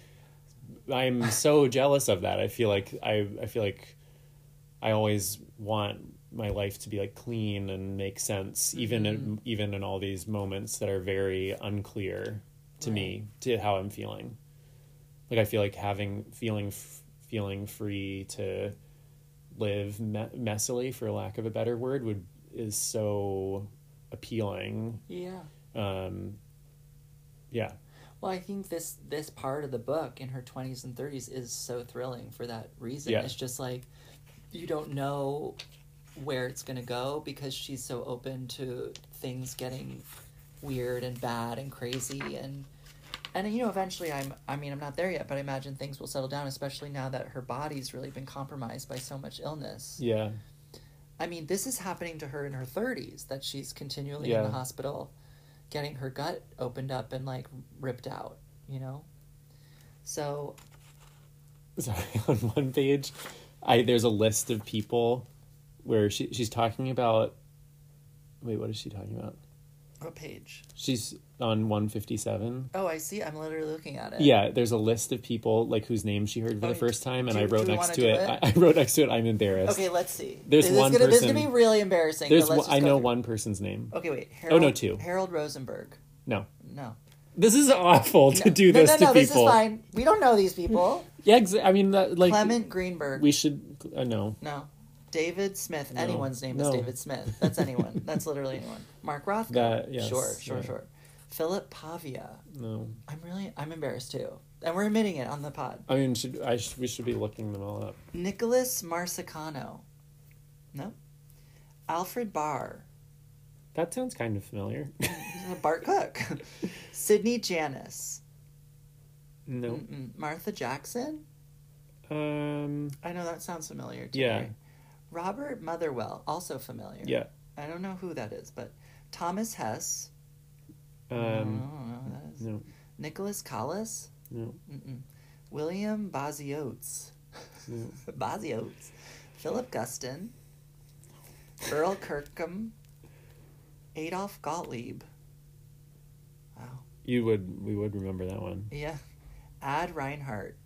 I'm so jealous of that. I feel like I, I feel like I always want my life to be like clean and make sense, even in, mm-hmm. even in all these moments that are very unclear to me to how I'm feeling. Like I feel like having feeling f- feeling free to live me- messily, for lack of a better word, would is so appealing. Yeah. Um, yeah, Well, I think this this part of the book in her 20s and 30s is so thrilling for that reason. Yeah. It's just like you don't know where it's going to go because she's so open to things getting weird and bad and crazy and and you know eventually I'm I mean I'm not there yet, but I imagine things will settle down especially now that her body's really been compromised by so much illness. yeah, I mean, this is happening to her in her 30s that she's continually in the hospital getting her gut opened up and like ripped out, you know? So, sorry on one page i there's a list of people where she she's talking about wait what is she talking about what page? she's on 157 Oh, I see. I'm literally looking at it. yeah there's a list of people like whose names she heard for Oh, the first time and do- i wrote next wanna it, it? I, I wrote next to it i'm embarrassed Okay, let's see. There's this one Is gonna, This is going to be really embarrassing. there's one, i know through- one person's name Okay, wait. Oh, no, two. Harold Rosenberg. no No. this is awful to no, do no, this no, to no, people This is fine. We don't know these people. yeah exa- i mean that, like Clement Greenberg. we should uh, no No. David Smith. No. Anyone's name is David Smith. That's anyone. That's literally anyone. Mark Rothko. That- yes, Sure, sure, yeah. sure. Philip Pavia. no I'm really, I'm embarrassed too. And we're admitting it on the pod. i mean should i should, we should be looking them all up Nicholas Marsicano. No. Alfred Barr. that sounds kind of familiar Bart Cook. Sidney Janis. no Mm-mm. Martha Jackson. um I know that sounds familiar to Yeah. me. Robert Motherwell, also familiar. yeah I don't know who that is, but Thomas Hess. um I don't know who that is. no Nicholas Collis. no Mm-mm. William Baziotes. no Baziotes. Philip Guston. Earl Kerkam. Adolf Gottlieb. Wow. You would we would remember that one. Yeah. Ad Reinhardt.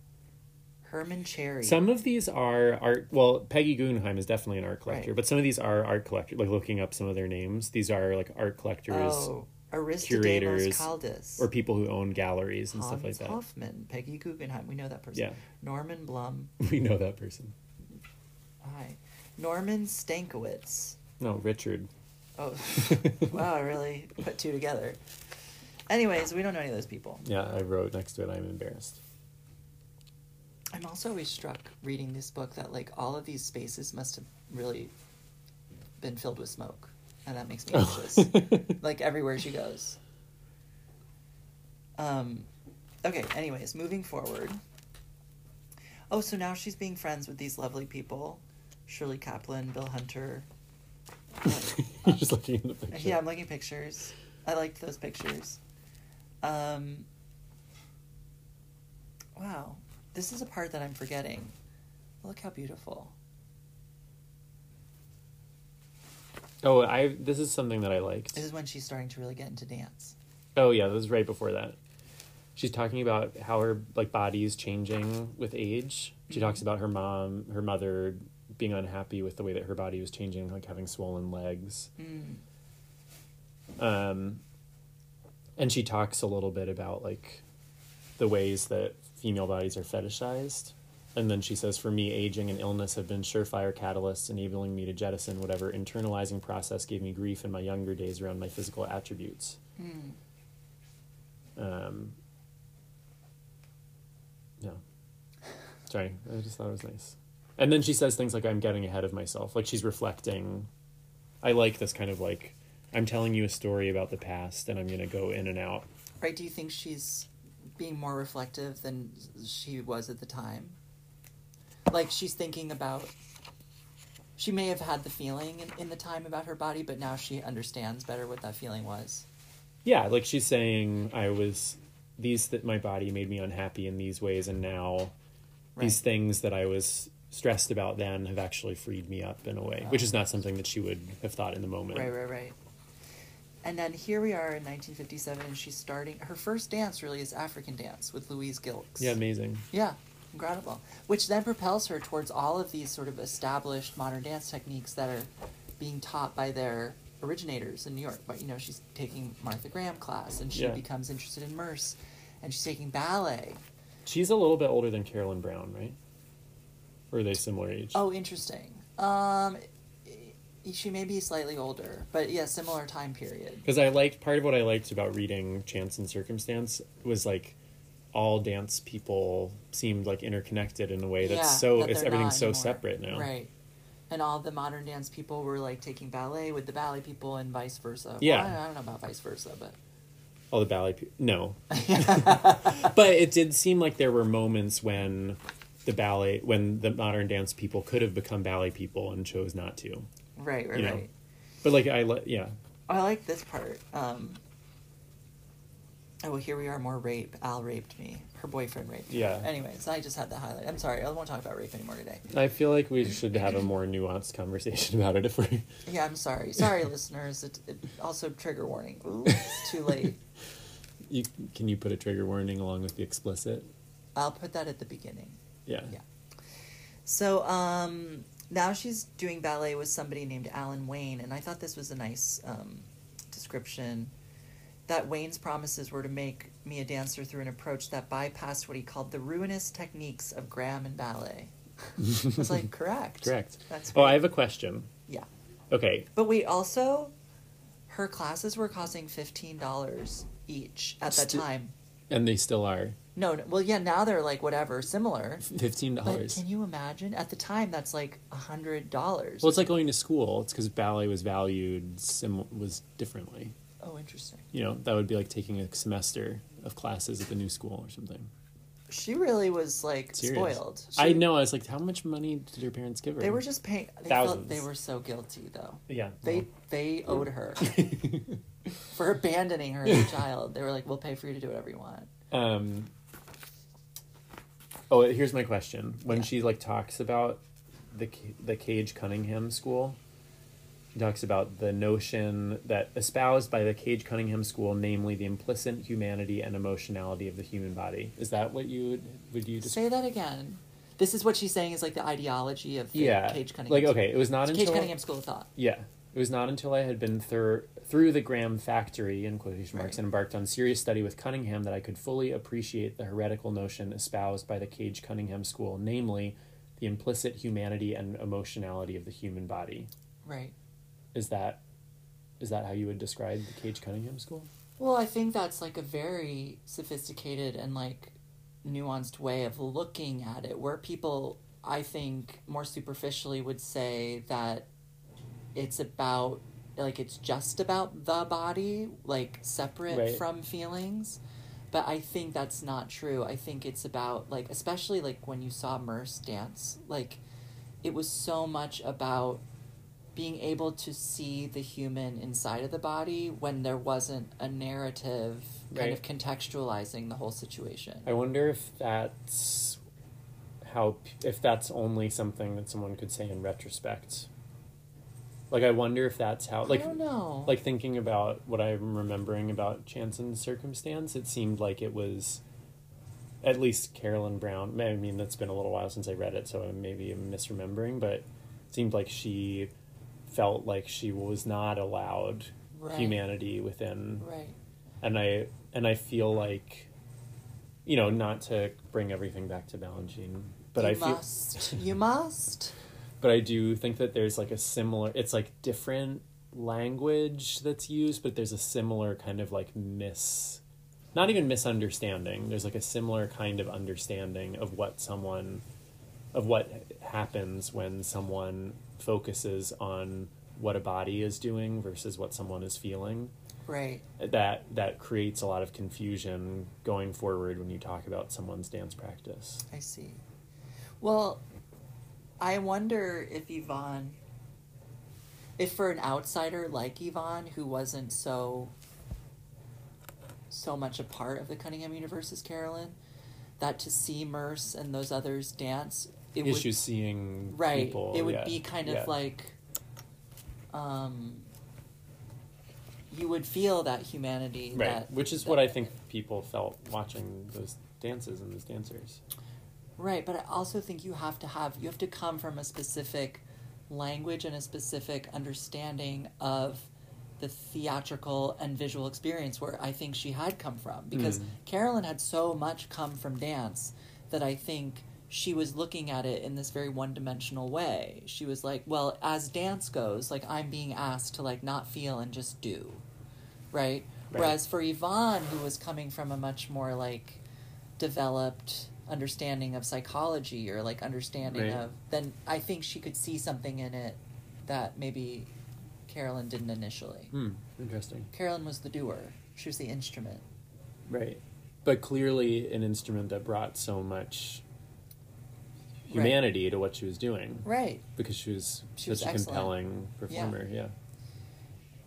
Herman Cherry. Some of these are art. Well, Peggy Guggenheim is definitely an art collector, Right. but some of these are art collector. Like looking up some of their names, these are like art collectors oh, curators, Caldis. or people who own galleries and Hans stuff like that. Hofmann. Peggy Guggenheim. We know that person. Yeah, Norman Bluhm. we know that person. Hi. Norman Stankiewicz. No, Richard. Oh, wow, I really put two together. Anyways, we don't know any of those people. Yeah, I wrote next to it. I'm embarrassed. I'm also always struck reading this book that like all of these spaces must have really been filled with smoke, and that makes me anxious. like everywhere she goes. Um, okay. Anyways, moving forward. Oh, so now she's being friends with these lovely people, Shirley Kaplan, Bill Hunter. You're just looking at the picture. Yeah, I'm looking at pictures. I liked those pictures. Um, wow, this is a part that I'm forgetting. Look how beautiful. Oh, I. This is something that I liked. This is when she's starting to really get into dance. Oh yeah, this was right before that. She's talking about how her like body is changing with age. She talks about her mom, her mother being unhappy with the way that her body was changing, like having swollen legs. Mm. Um, and she talks a little bit about like the ways that female bodies are fetishized. And then she says, For me, aging and illness have been surefire catalysts, enabling me to jettison whatever internalizing process gave me grief in my younger days around my physical attributes. Mm. Um, yeah. Sorry, I just thought it was nice. And then she says things like, I'm getting ahead of myself. Like she's reflecting. I like this kind of like, I'm telling you a story about the past and I'm going to go in and out. Right? Do you think she's being more reflective than she was at the time? Like she's thinking about. She may have had the feeling in, in the time about her body, but now she understands better what that feeling was. Yeah, like she's saying, I was, these, that my body made me unhappy in these ways and now these things that I was stressed about then have actually freed me up in a way, which is not oh. something that she would have thought in the moment. Right, right, right. And then here we are in 1957, and she's starting her first dance. Really, is African dance with Louise Gilks. Yeah, amazing. Yeah, incredible. Which then propels her towards all of these sort of established modern dance techniques that are being taught by their originators in New York. But you know, she's taking Martha Graham class, and she Yeah. becomes interested in Merce, and she's taking ballet. She's a little bit older than Carolyn Brown, right? Or are they similar age? Oh, interesting. Um, she may be slightly older, but yeah, similar time period. Because I liked part of what I liked about reading Chance and Circumstance was like all dance people seemed like interconnected in a way that's Yeah, so that it's everything's so anymore. separate now. Right. And all the modern dance people were like taking ballet with the ballet people and vice versa. Yeah. Well, I, I don't know about vice versa, but All the ballet people. no. but it did seem like there were moments when the ballet when the modern dance people could have become ballet people and chose not to. Right, right, You know. right. But like I like yeah. I like this part. Um, oh, well, here we are. More rape. Al raped me. Her boyfriend raped me. Yeah. Anyways, I just had the highlight. I'm sorry. I won't talk about rape anymore today. I feel like we should have a more nuanced conversation about it if we Yeah, I'm sorry. Sorry, listeners. It, it also trigger warning. Ooh, it's too late. you can you put a trigger warning along with the explicit? I'll put that at the beginning. Yeah. Yeah. So um, now she's doing ballet with somebody named Alan Wayne, and I thought this was a nice um, description. That Wayne's promises were to make me a dancer through an approach that bypassed what he called the ruinous techniques of Graham and ballet. I was like, correct. Correct. That's Oh, great. I have a question. Yeah. Okay. But we also, her classes were costing fifteen dollars each at that Sti- time. And they still are. No, no, well, yeah, now they're like whatever, similar. Fifteen dollars. can you imagine? At the time, that's like a hundred dollars. Well, it's like going to school. It's because ballet was valued sim- was differently. oh, interesting. You know, that would be like taking a semester of classes at the new school or something. She really was like Serious. spoiled. I know. I was like, how much money did her parents give her? They were just paying. They felt they were so guilty though. yeah. They they owed her for abandoning her as a child. They were like, "We'll pay for you to do whatever you want." Um. Oh, here's my question. When Yeah. she like talks about the the Cage Cunningham School, she talks about the notion that espoused by the Cage Cunningham School, namely the implicit humanity and emotionality of the human body. Is that what you would would you Say that again. This is what she's saying is like the ideology of the yeah, Cage Cunningham. like okay, it was not Cage until Cunningham School of Thought. Yeah. It was not until I had been thir- through the Graham factory, in quotation marks, Right. and embarked on serious study with Cunningham that I could fully appreciate the heretical notion espoused by the Cage Cunningham school, namely the implicit humanity and emotionality of the human body. Right. Is that is that how you would describe the Cage Cunningham school? Well, I think that's like a very sophisticated and like nuanced way of looking at it, where people, I think, more superficially would say that it's about, like, it's just about the body, like, separate Right. from feelings. But I think that's not true. I think it's about, like, especially like when you saw Merce dance, like, it was so much about being able to see the human inside of the body when there wasn't a narrative kind of contextualizing the whole situation. I wonder if that's how if that's only something that someone could say in retrospect. Like I wonder if that's how like I don't know. like thinking about what I'm remembering about Chance and Circumstance, it seemed like it was at least Carolyn Brown. I mean, that's been a little while since I read it, so maybe I'm misremembering, but it seemed like she felt like she was not allowed Right. humanity within right. and I and I feel like you know, not to bring everything back to Balanchine, but you I feel must. you must. But I do think that there's like a similar it's like different language that's used, but there's a similar kind of like mis not even misunderstanding. There's like a similar kind of understanding of what someone of what happens when someone focuses on what a body is doing versus what someone is feeling Right. that that creates a lot of confusion going forward when you talk about someone's dance practice. I see. Well, I wonder if Yvonne, if for an outsider like Yvonne, who wasn't so so much a part of the Cunningham universe as Carolyn, that to see Merce and those others dance it issues would seeing right. people. it would yeah, be kind of yeah. like, um, you would feel that humanity. right, That, which is that- what I think people felt watching those dances and those dancers. Right, but I also think you have to have you have to come from a specific language and a specific understanding of the theatrical and visual experience where I think she had come from because Mm. Carolyn had so much come from dance that I think she was looking at it in this very one-dimensional way. She was like, well, as dance goes, like I'm being asked to like not feel and just do. Right? Right. Whereas for Yvonne who was coming from a much more like developed understanding of psychology or like understanding Right. of then I think she could see something in it that maybe Carolyn didn't initially. Hmm, interesting. Carolyn was the doer. She was the instrument. Right. But clearly an instrument that brought so much humanity to what she was doing. Right. Because she was She such was a excellent. compelling performer, yeah.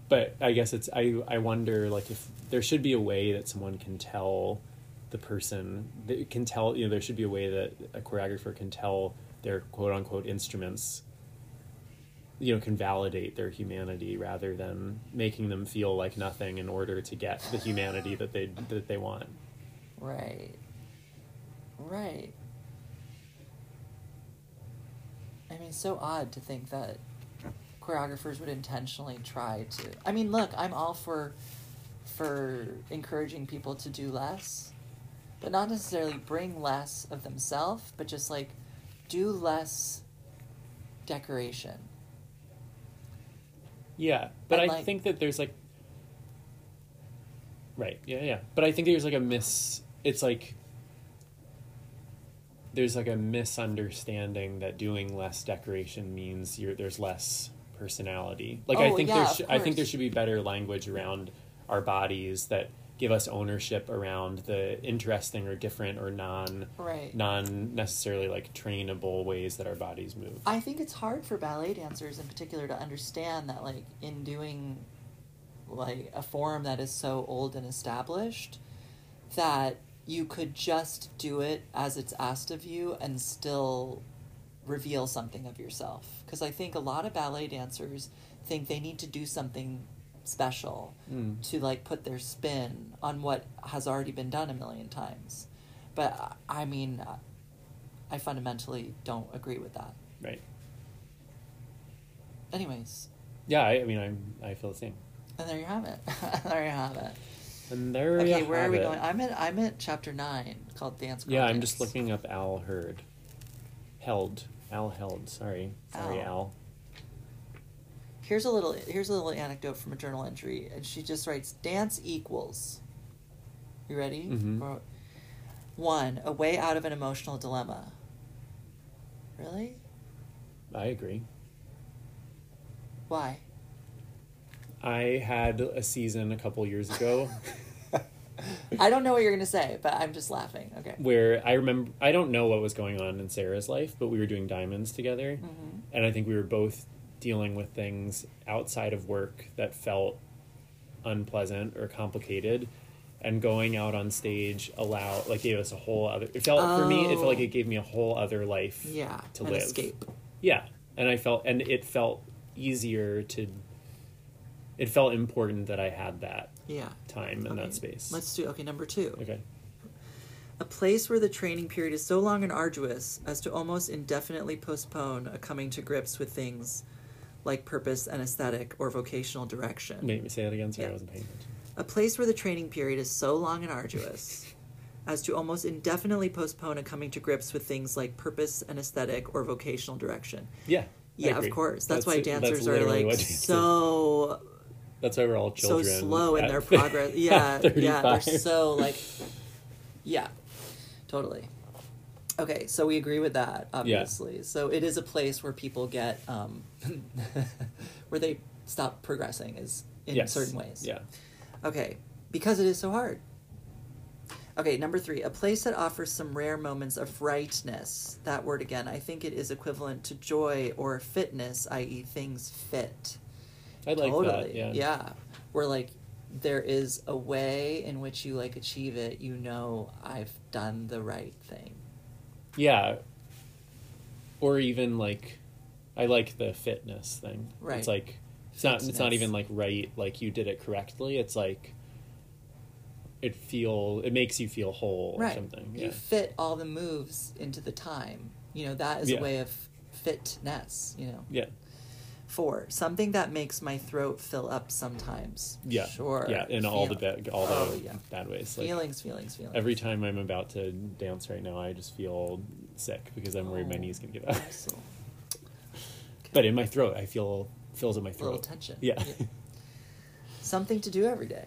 But I guess it's I I wonder like if there should be a way that someone can tell the person that can tell you know there should be a way that a choreographer can tell their quote unquote instruments you know can validate their humanity rather than making them feel like nothing in order to get the humanity that they that they want. Right. Right. I mean, so odd to think that choreographers would intentionally try to. I mean, look, I'm all for for encouraging people to do less, but not necessarily bring less of themselves, but just like do less decoration. Yeah, but And, I like- think that there's like Right. Yeah, yeah. But I think there's like a miss it's like there's like a misunderstanding that doing less decoration means you're there's less personality. Like I Oh, think yeah, there sh- I think there should be better language around our bodies that give us ownership around the interesting or different or non Right. non necessarily like trainable ways that our bodies move. I think it's hard for ballet dancers in particular to understand that like in doing like a form that is so old and established that you could just do it as it's asked of you and still reveal something of yourself because I think a lot of ballet dancers think they need to do something special Mm. to like put their spin on what has already been done a million times. But I mean I fundamentally don't agree with that. Right. Anyways, Yeah, I, I mean I'm I feel the same. and there you have it. there you have it. And there Okay, where are we it. going? I'm at I'm at chapter nine called Dance. Girl Yeah, I'm just looking up Al Hurd. Held. Al Held, sorry. Sorry, Al. Al. Here's a little here's a little anecdote from a journal entry, and she just writes, "Dance equals." You ready? Mhm. Or- One, a way out of an emotional dilemma. Really? I agree. Why? I had a season a couple years ago I don't know what you're gonna say, but I'm just laughing. Okay. where I remember I don't know what was going on in Sarah's life, but we were doing diamonds together. Mhm. And I think we were both dealing with things outside of work that felt unpleasant or complicated. And going out on stage allow like gave us a whole other it felt for me it felt like Oh. it gave me a whole other life Yeah. to live. escape. Yeah, and I felt, and it felt easier to. It felt important that I had that Yeah. time and Okay, that space. Let's do okay. Number two. Okay. A place where the training period is so long and arduous as to almost indefinitely postpone a coming to grips with things like purpose and aesthetic or vocational direction. Make me say that again. Sorry, Yeah. I wasn't paying attention. A place where the training period is so long and arduous as to almost indefinitely postpone a coming to grips with things like purpose and aesthetic or vocational direction. Yeah. Yeah, of course. That's, why it- dancers are like dancers- so That's why we're all children. so slow in their progress. Yeah, yeah, they're so like, yeah, totally. Okay, so we agree with that, obviously. So it is a place where people get, um, where they stop progressing, is in Yes. certain ways. Yeah. Okay, because it is so hard. Okay, number three, a place that offers some rare moments of rightness. That word again, I think it is equivalent to joy or fitness, i.e., things fit I like totally. that. Yeah. Yeah. Where like there is a way in which you like achieve it, you know I've done the right thing. Yeah. or even like I like the fitness thing. Right. It's like it's not it's not even like right like you did it correctly. It's like it feel it makes you feel whole or right. something. You Yeah. fit all the moves into the time. You know, that is Yeah. a way of fitness, you know. Yeah. Four, something that makes my throat fill up sometimes. Yeah. Sure. Yeah, in all the bad all Oh, the yeah. bad ways. Like feelings, feelings, feelings. every time I'm about to dance right now, I just feel sick because I'm worried my Oh, knees can give out. so- But in my throat, I feel fills in my A little throat. tension. Yeah. Something to do every day.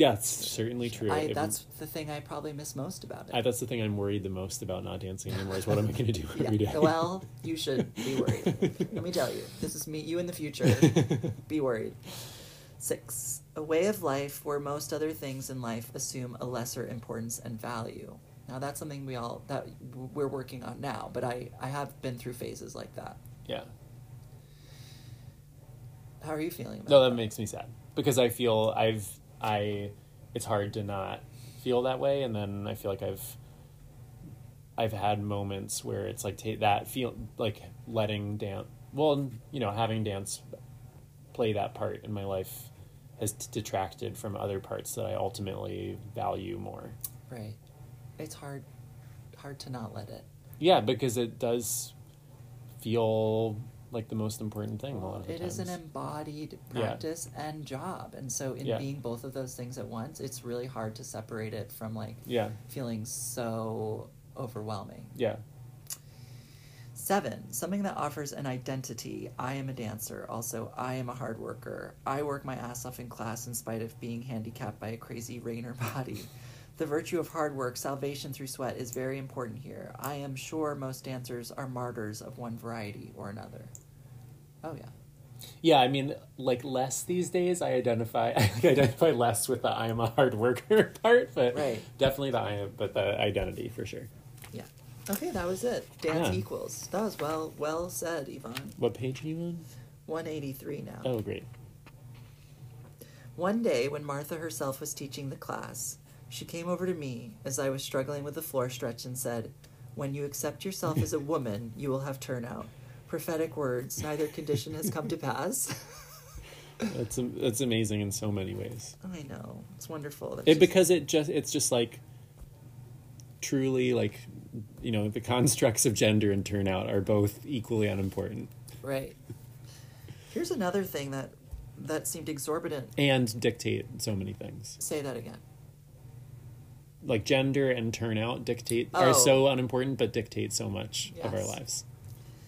Yeah, it's certainly true. I, that's the thing I probably miss most about it. I, that's the thing I'm worried the most about not dancing anymore is what am I going to do every day? yeah. Well, you should be worried. Let me tell you, this is me, you in the future. be worried. Six, a way of life where most other things in life assume a lesser importance and value. Now that's something we all that we're working on now, but I I have been through phases like that. yeah. How are you feeling about No, that makes me sad because I feel I've I it's hard to not feel that way, and then I feel like I've I've had moments where it's like ta- that feel like letting dance. Well, you know, having dance play that part in my life has detracted from other parts that I ultimately value more. Right. It's hard hard to not let it. Yeah, because it does feel like the most important thing a lot of the It is an times. embodied Yeah. practice and job. And so in Yeah. being both of those things at once, it's really hard to separate it from like yeah, feeling so overwhelming. yeah, Seven, something that offers an identity. I am a dancer. Also, I am a hard worker. I work my ass off in class in spite of being handicapped by a crazy Rainer body. The virtue of hard work, salvation through sweat, is very important here. I am sure most dancers are martyrs of one variety or another. Oh, yeah. yeah. I mean, like less these days. I identify I identify less with the I am a hard worker part, but Right. definitely the I am, but the identity for sure. Yeah. Okay, that was it. Dance Yeah. equals. That was well well said, Yvonne. What page are you on? 183 now. Oh, great. One day, when Martha herself was teaching the class, she came over to me as I was struggling with the floor stretch and said, When you accept yourself as a woman, you will have turnout. Prophetic words, neither condition has come to pass. That's that's amazing in so many ways. I know. It's wonderful. It because it just it's just like truly like you know the constructs of gender and turnout are both equally unimportant Right. Here's another thing that that seemed exorbitant. and dictate so many things. Say that again. Like gender and turnout dictate Oh. are so oh. unimportant but dictate so much of our lives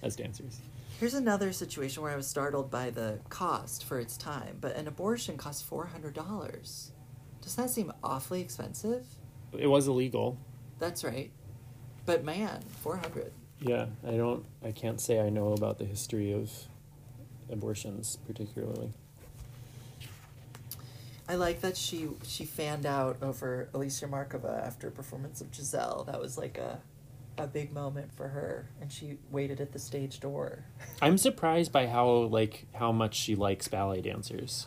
as dancers. Here's another situation where I was startled by the cost for its time, but an abortion costs $400. Does that seem awfully expensive? It was illegal. That's right. But man, 400. Yeah, I don't I can't say I know about the history of abortions particularly. I like that she she fanned out over Alicia Markova after a performance of Giselle. That was like a a big moment for her and she waited at the stage door. I'm surprised by how like how much she likes ballet dancers.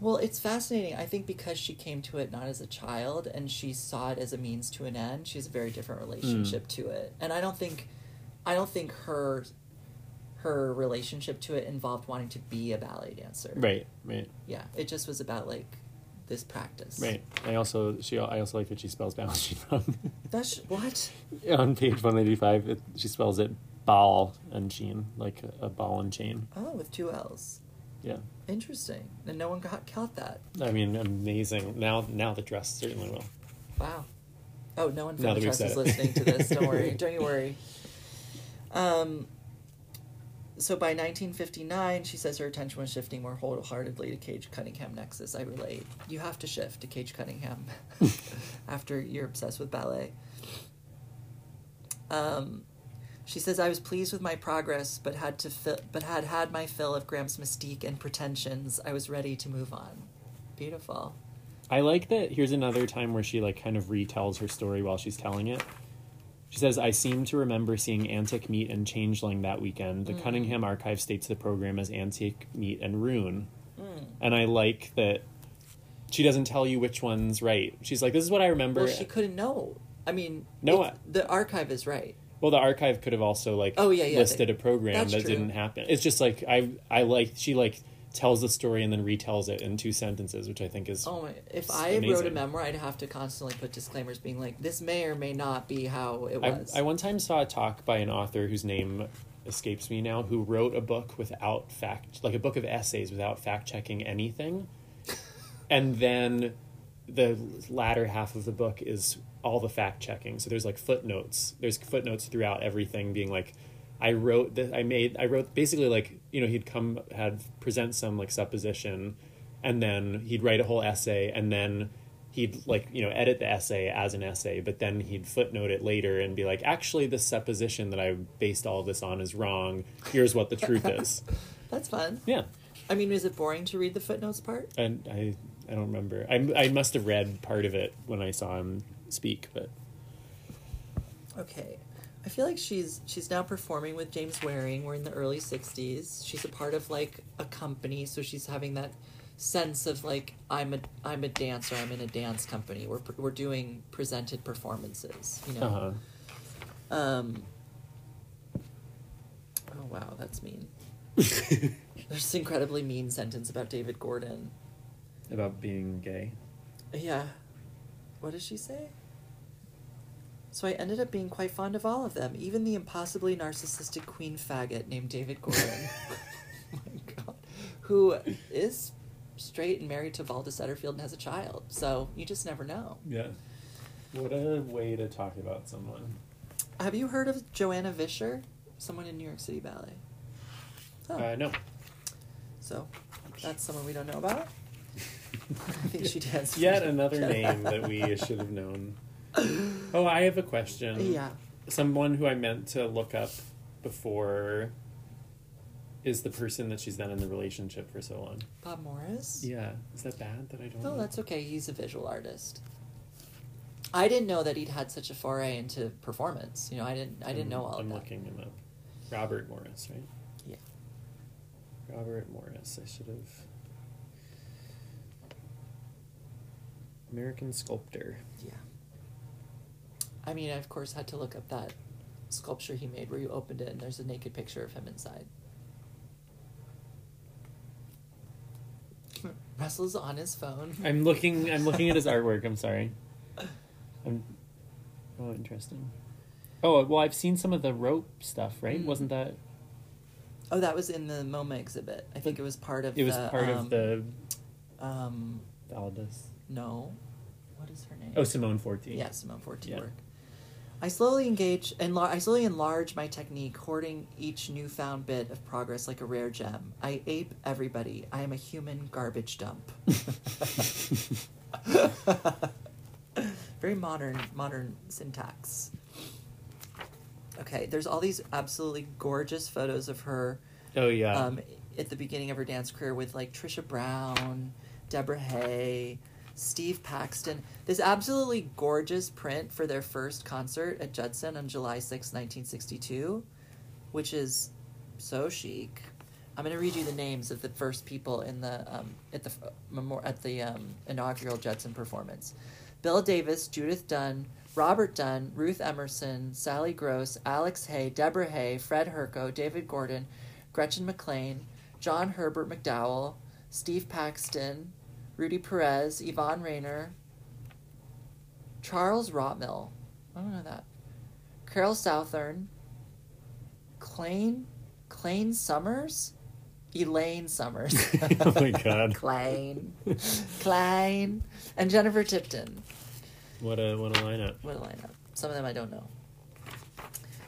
Well, it's fascinating. I think because she came to it not as a child and she saw it as a means to an end, she has a very different relationship mm. to it. And I don't think I don't think her her relationship to it involved wanting to be a ballet dancer. Right, right. Yeah. It just was about like this practice. Right. I also she I also like that she spells balance wrong. That's what? On page one eighty five, she spells it ball and chain, like a, ball and chain. Oh, with two L's. Yeah. Interesting. And no one got caught that. I mean, amazing. Now, now the dress certainly will. Wow. Oh, no one Now the that is listening to this. Don't worry. Don't you worry. Um, so by 1959, she says her attention was shifting more wholeheartedly to Cage Cunningham Nexus. I relate. You have to shift to Cage Cunningham after you're obsessed with ballet. Um, she says I was pleased with my progress, but had to fi- but had had my fill of Graham's mystique and pretensions. I was ready to move on. Beautiful. I like that. Here's another time where she like kind of retells her story while she's telling it. She says, "I seem to remember seeing Antic Meet and Changeling that weekend. The mm. Cunningham Archive states the program as Antique Meat and Rune, mm. and I like that she doesn't tell you which one's right. She's like, "This is what I remember." Well, she couldn't know. I mean, No, if- the archive is right. Well, the archive could have also like Oh, yeah, yeah, listed they- a program that true. didn't happen. It's just like I I like she like tells the story and then retells it in two sentences, which I think is Oh my! If I wrote a memoir, I'd have to constantly put disclaimers, being like, "This may or may not be how it I, was." I one time saw a talk by an author whose name escapes me now, who wrote a book without fact, like a book of essays without fact checking anything, and then the latter half of the book is all the fact checking. So there's like footnotes. There's footnotes throughout everything, being like, I wrote that. I made. I wrote basically like you know he'd come had present some like supposition, and then he'd write a whole essay, and then he'd like you know edit the essay as an essay but then he'd footnote it later and be like actually this supposition that i based all this on is wrong here's what the truth is That's fun. yeah I mean, is it boring to read the footnotes part? and i i don't remember i, I must have read part of it when i saw him speak but Okay. I feel like she's she's now performing with James Waring. We're in the early '60s. She's a part of like a company, so she's having that sense of like I'm a I'm a dancer. I'm in a dance company. We're we're doing presented performances. You know. uh-huh Um. Oh wow, that's mean. There's this incredibly mean sentence about David Gordon. about being gay Yeah. What does she say? So I ended up being quite fond of all of them, even the impossibly narcissistic queen faggot named David Gordon. oh my god. Who is straight and married to Valda Setterfield and has a child. So you just never know. yeah what a way to talk about someone Have you heard of Joanna Vischer? Someone in New York City Ballet. Oh, uh, no so that's someone we don't know about. I think she danced. yet another name that we should have known oh i have a question Yeah. someone who I meant to look up before is the person that she's been in the relationship for so long. Bob Morris? Yeah, is that bad that I don't? No, know? that's okay. He's a visual artist. I didn't know that he'd had such a foray into performance. You know, I didn't. I didn't know all I'm of that. looking him up. Robert Morris, right? Yeah. Robert Morris. I should have. American sculptor. Yeah. I mean, I of course had to look up that sculpture he made where you opened it and there's a naked picture of him inside. Russell's on his phone. I'm looking. I'm looking at his artwork. I'm sorry. I'm. Oh, interesting. Oh well, I've seen some of the rope stuff. Right? Mm. Wasn't that? Oh, that was in the MoMA exhibit. I think it was part of. It was the, part um, of the Um, Aldous. no, what is her name? Oh, Simone Forti. Yeah, Simone Forti Yeah. work. I slowly engage and I slowly enlarge my technique, hoarding each newfound bit of progress like a rare gem. I ape everybody. I am a human garbage dump. Very modern, modern syntax. Okay, there's all these absolutely gorgeous photos of her Oh yeah. um, at the beginning of her dance career with like Trisha Brown, Deborah Hay, Steve Paxton. This absolutely gorgeous print for their first concert at Judson on July 6, 1962, which is so chic. I'm going to read you the names of the first people in the um, at the at the um, inaugural Judson performance. Bill Davis, Judith Dunn, Robert Dunn, Ruth Emerson, Sally Gross, Alex Hay, Deborah Hay, Fred Herko, David Gordon, Gretchen MacLane, John Herbert McDowell, Steve Paxton, Rudy Perez, Yvonne Rainer, Charles Rotmil, I don't know that, Carol Southern, Clane, Clane Summers, Elaine Summers. oh my god. Klein, Klein, and Jennifer Tipton. What a what a lineup. What a lineup. Some of them I don't know.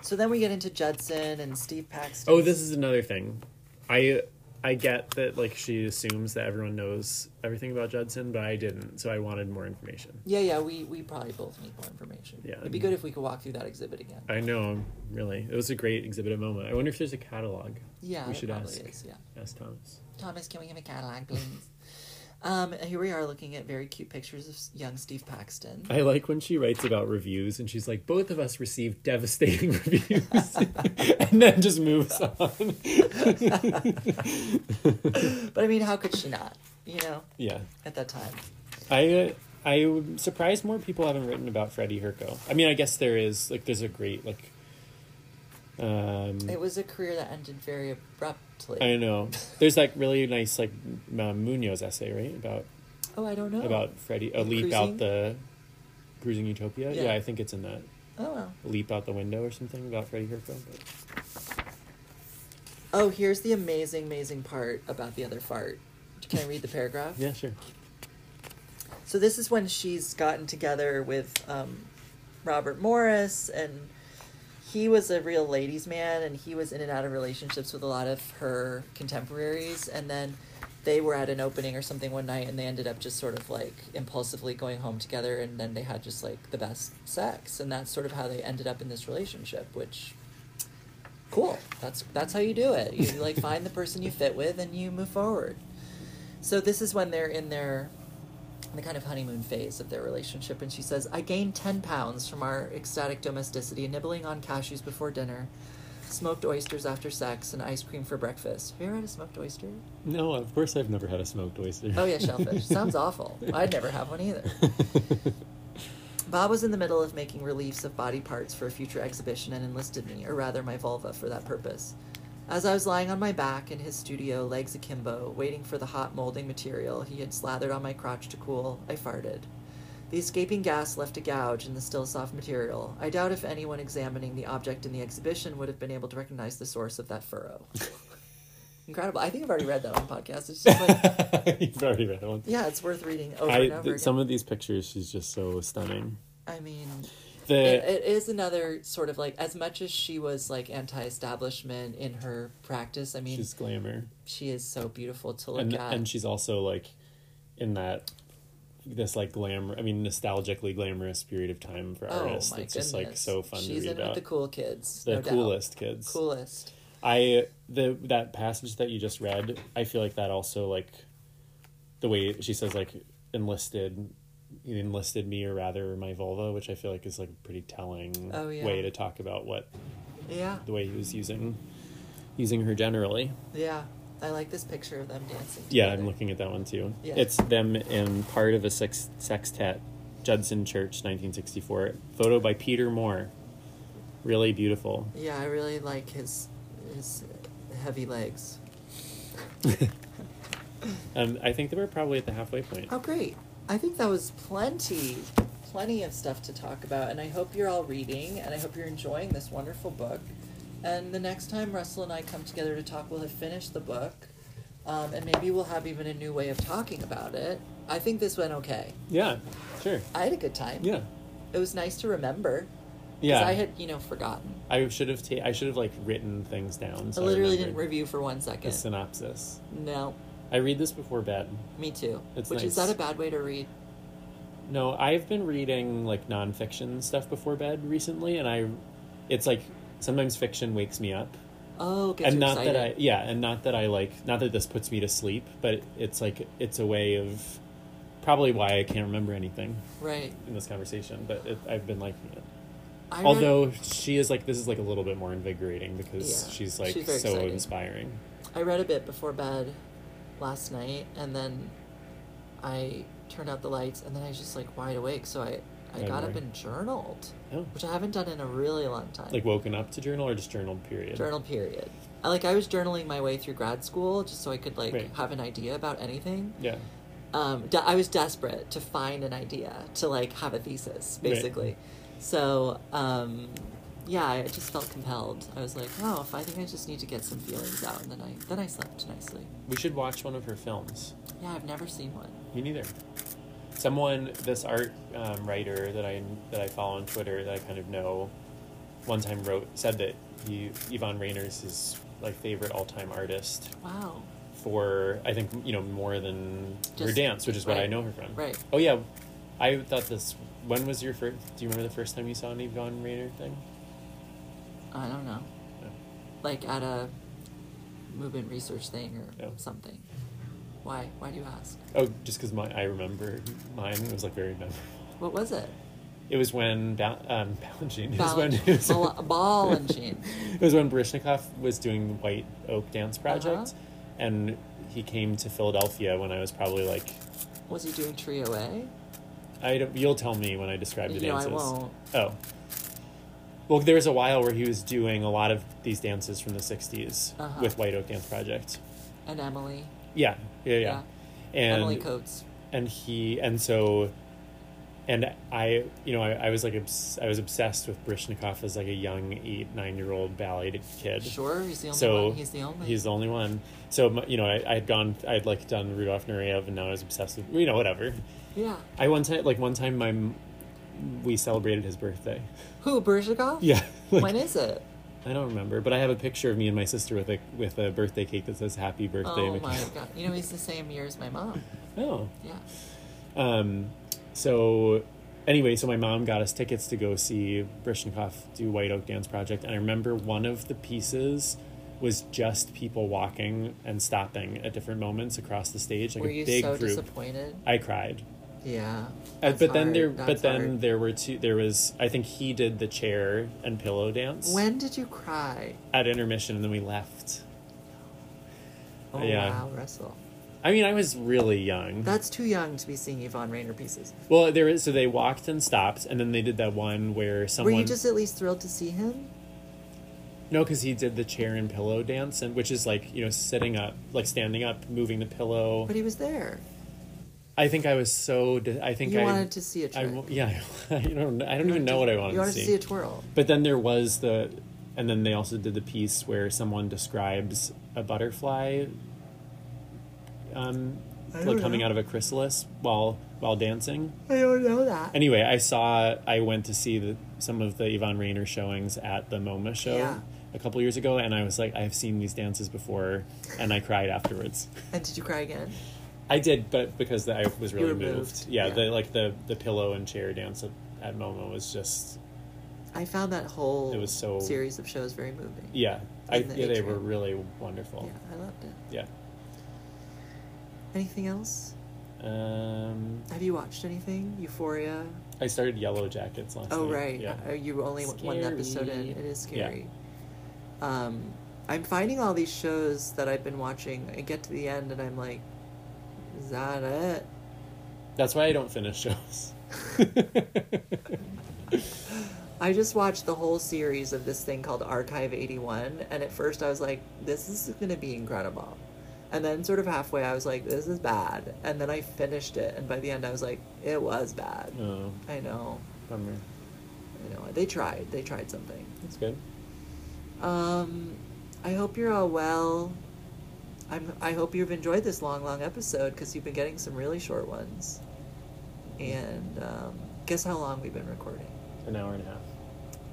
So then we get into Judson and Steve Paxton. Oh, this is another thing. I I get that like she assumes that everyone knows everything about Judson, but I didn't, so I wanted more information. Yeah, yeah, we, we probably both need more information. Yeah. It'd be good if we could walk through that exhibit again. I know, really. It was a great exhibit moment. I wonder if there's a catalog. Yeah, we should ask. is, yeah. Ask Thomas. Thomas, can we have a catalog, please? um, here we are looking at very cute pictures of young Steve Paxton. I like when she writes about reviews and she's like, both of us received devastating reviews. and then just moves on. but I mean, how could she not? You know, yeah. at that time. I uh, I'm surprised more people haven't written about Freddie Herko. I mean, I guess there is like there's a great like Um, It was a career that ended very abruptly. I know. There's like really nice like Munoz essay right about oh, I don't know. about Freddie a leap Cruising? out the cruising utopia. Yeah. Yeah. I think it's in that Oh, well. leap out the window or something about Freddie Herko. But Oh, here's the amazing, amazing part about the other fart. Can I read the paragraph? yeah, sure. So this is when she's gotten together with um, Robert Morris, and he was a real ladies' man, and he was in and out of relationships with a lot of her contemporaries, and then they were at an opening or something one night, and they ended up just sort of like impulsively going home together, and then they had just like the best sex, and that's sort of how they ended up in this relationship, which. Cool. That's that's how you do it. You like find the person you fit with and you move forward. So this is when they're in their the kind of honeymoon phase of their relationship, and she says, I gained 10 pounds from our ecstatic domesticity, nibbling on cashews before dinner, smoked oysters after sex, and ice cream for breakfast. Have you ever had a smoked oyster? No, of course I've never had a smoked oyster. Oh, yeah, shellfish. Sounds awful. I'd never have one either. Bob was in the middle of making reliefs of body parts for a future exhibition and enlisted me, or rather my vulva, for that purpose. As I was lying on my back in his studio, legs akimbo, waiting for the hot molding material he had slathered on my crotch to cool, I farted. The escaping gas left a gouge in the still soft material. I doubt if anyone examining the object in the exhibition would have been able to recognize the source of that furrow. Incredible. I think I've already read that on podcast. It's just like, You've already read one. yeah, it's worth reading over I, and over th- again. some of these pictures, she's just so stunning. I mean, The it, it is another sort of like as much as she was like anti-establishment in her practice. I mean, she's glamour, she is so beautiful to look and at. and she's also like in that this like glamour. I mean, nostalgically glamorous period of time for oh artists. my it's just like goodness. so fun She's to read in about. with the cool kids. the no doubt. coolest kids. Coolest. I the that passage that you just read, I feel like that also like the way she says like enlisted he enlisted me or rather my vulva, which I feel like is like a pretty telling Oh, yeah. way to talk about what Yeah, the way he was using using her generally. yeah. I like this picture of them dancing. Yeah, together. I'm looking at that one too. Yeah. It's them in part of a sex, sextet, Judson Church, 1964. Photo by Peter Moore. Really beautiful. Yeah, I really like his his heavy legs. Um, I think that we're probably at the halfway point. Oh, great. I think that was plenty, plenty of stuff to talk about. And I hope you're all reading and I hope you're enjoying this wonderful book. And the next time Russell and I come together to talk, we'll have finished the book. Um, and maybe we'll have even a new way of talking about it. I think this went okay. Yeah, sure. I had a good time. Yeah. It was nice to remember. Yeah. I had, you know, forgotten. I should have ta- I should have like written things down. So I literally remembered didn't review for one second. the second. synopsis. No, I read this before bed. me too. It's Which is nice. that a bad way to read? No, I've been reading like nonfiction stuff before bed recently, and I, it's like sometimes fiction wakes me up, Oh, and not excited. that I yeah, and not that I like not that this puts me to sleep, but it's like it's a way of probably why I can't remember anything Right. in this conversation, but it, I've been liking it. I read- Although she is like this is like a little bit more invigorating because Yeah, she's like she's so exciting. inspiring. I read a bit before bed last night, and then I turned out the lights, and then I was just like wide awake. So I, I got up and journaled, Oh, which I haven't done in a really long time. like woken up to journal or just journal period. journal period. I, like I was journaling my way through grad school just so I could like Right. have an idea about anything. Yeah. Um, de- I was desperate to find an idea to like have a thesis, Right. basically. So um, yeah, I just felt compelled. I was like, oh, if I think I just need to get some feelings out, and then I then I slept nicely. We should watch one of her films. Yeah, I've never seen one. Me neither. Someone, this art um, writer that I that I follow on Twitter that I kind of know, one time wrote said that he Yvonne Rainer's his like favorite all time artist Wow. for I think you know more than her dance, which is what I know her from. right. Oh yeah, I thought this. When was your first? Do you remember the first time you saw an Yvonne Rainer thing? I don't know. No. Like at a movement research thing or No. something. Why? Why do you ask? Oh, just because my I remember mine. Was like very memorable. What was it? It was when ba- um, Balanchine. It was when it was, Bal- Ball and it was when Baryshnikov was doing the White Oak Dance Project, Uh-huh. and he came to Philadelphia when I was probably like, Was he doing Trio A? I don't, you'll tell me when I describe the No, I dances. won't. Oh, Well, there was a while where he was doing a lot of these dances from the '60s Uh-huh. with White Oak Dance Project. And Emily. Yeah, yeah, yeah. And Emily Coates. and he and so and I, you know, I, I was like, obs- I was obsessed with Baryshnikov as like a young eight, nine year old ballet kid. Sure, he's the only So one. He's the only. He's the only one. So you know, I, I had gone, I had like done Rudolf Nureyev, and now I was obsessed with, you know, whatever. yeah. I one time, like one time, my we celebrated his birthday. Who, Baryshnikov? Yeah, like, when is it? I don't remember, but I have a picture of me and my sister with a with a birthday cake that says "Happy Birthday." Oh my god! You know he's the same year as my mom. Oh, Yeah. Um, so anyway, so my mom got us tickets to go see Baryshnikov do White Oak Dance Project, and I remember one of the pieces was just people walking and stopping at different moments across the stage, like Were a you big so group. disappointed? I cried. Yeah. Uh, That's but then there, hard. but then hard. there were two. There was, I think he did the chair and pillow dance When did you cry? at intermission, and then we left. Oh Yeah. wow, Russell. I mean, I was really young. That's too young to be seeing Yvonne Rainer pieces. well, there is. So they walked and stopped, and then they did that one where someone. Were you just at least thrilled to see him? No, because he did the chair and pillow dance, and which is like you know sitting up, like standing up, moving the pillow. But he was there. I think I was so. di- I think You I wanted to see a I trick. w- yeah. I don't. I don't even know what I wanted to see. You wanted to to see. see a twirl. But then there was the, and then they also did the piece where someone describes a butterfly, um, like don't coming know. out of a chrysalis while while dancing. I don't know that. Anyway, I saw. I went to see the, some of the Yvonne Rainer showings at the MoMA show Yeah. a couple years ago, and I was like, I've seen these dances before, and I cried afterwards. And did you cry again? I did, but because I was really moved. moved, Yeah, yeah. the like the the pillow and chair dance at, at MoMA was just I found that whole It was so- series of shows very moving. yeah. I the yeah, they were really wonderful. Yeah, I loved it. Yeah. Anything else? Um, Have you watched anything? Euphoria. I started Yellow Jackets last Oh night. right. Yeah. Are you only one episode in? Scary. It is Yeah. scary. Um, I'm finding all these shows that I've been watching. I get to the end and I'm like, is that it? That's why I don't finish shows. I just watched the whole series of this thing called Archive 81, and at first I was like, this is going to be incredible. And then, sort of halfway, I was like, this is bad. And then I finished it, and by the end, I was like, it was bad. oh, I know. bummer. I know. They tried. They tried something. That's good. Um, I hope you're all well. I'm, I hope you've enjoyed this long, long episode because you've been getting some really short ones. And um, guess how long we've been recording? An hour and a half.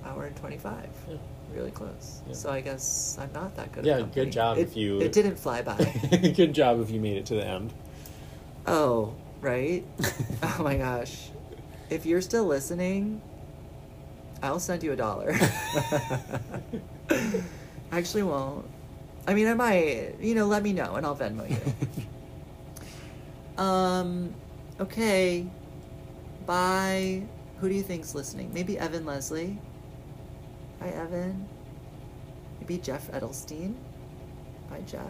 Hour and 25. Yeah. Really close. Yeah. So I guess I'm not that good. Yeah, good job It, if you- It didn't fly by. good job if you made it to the end. oh, right? oh my gosh. If you're still listening, I'll send you a dollar. Actually, won't. I mean, I might. You know, let me know and I'll Venmo you. um. Okay. Bye. Who do you think's listening? Maybe Evan Leslie. Hi, Evan. Maybe Jeff Edelstein. Bye, Jeff.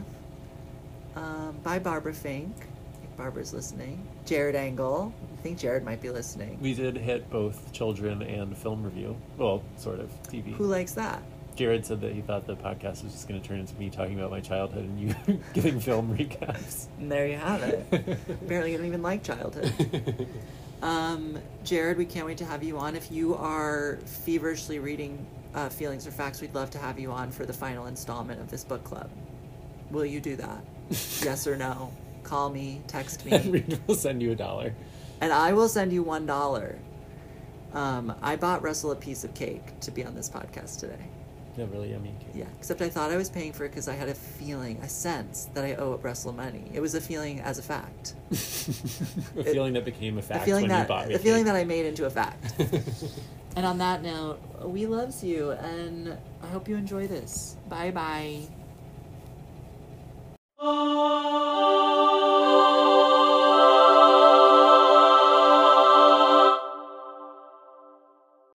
Um, bye, Barbara Fink. I think Barbara's listening. Jared Angle. I think Jared might be listening. We did hit both children and film review. Well, sort of TV. Who likes that? Jared said that he thought the podcast was just going to turn into me talking about my childhood and you giving film recaps. And there you have it. Apparently, you don't even like childhood. Um, Jared, we can't wait to have you on. If you are feverishly reading uh, Feelings Are Facts, we'd love to have you on for the final installment of this book club. Will you do that? yes or no? Call me, text me, will send you a dollar. and I will send you one dollar. Um, I bought Russell a piece of cake to be on this podcast today. Yeah, really yummy cake. Yeah, except I thought I was paying for it because I had a feeling, a sense that I owe a Russell money. It was a feeling as a fact. a feeling that became a fact a feeling when that you bought me a a feeling cake. that I made into a fact. and on that note, we loves you, and I hope you enjoy this. Bye bye. Oh.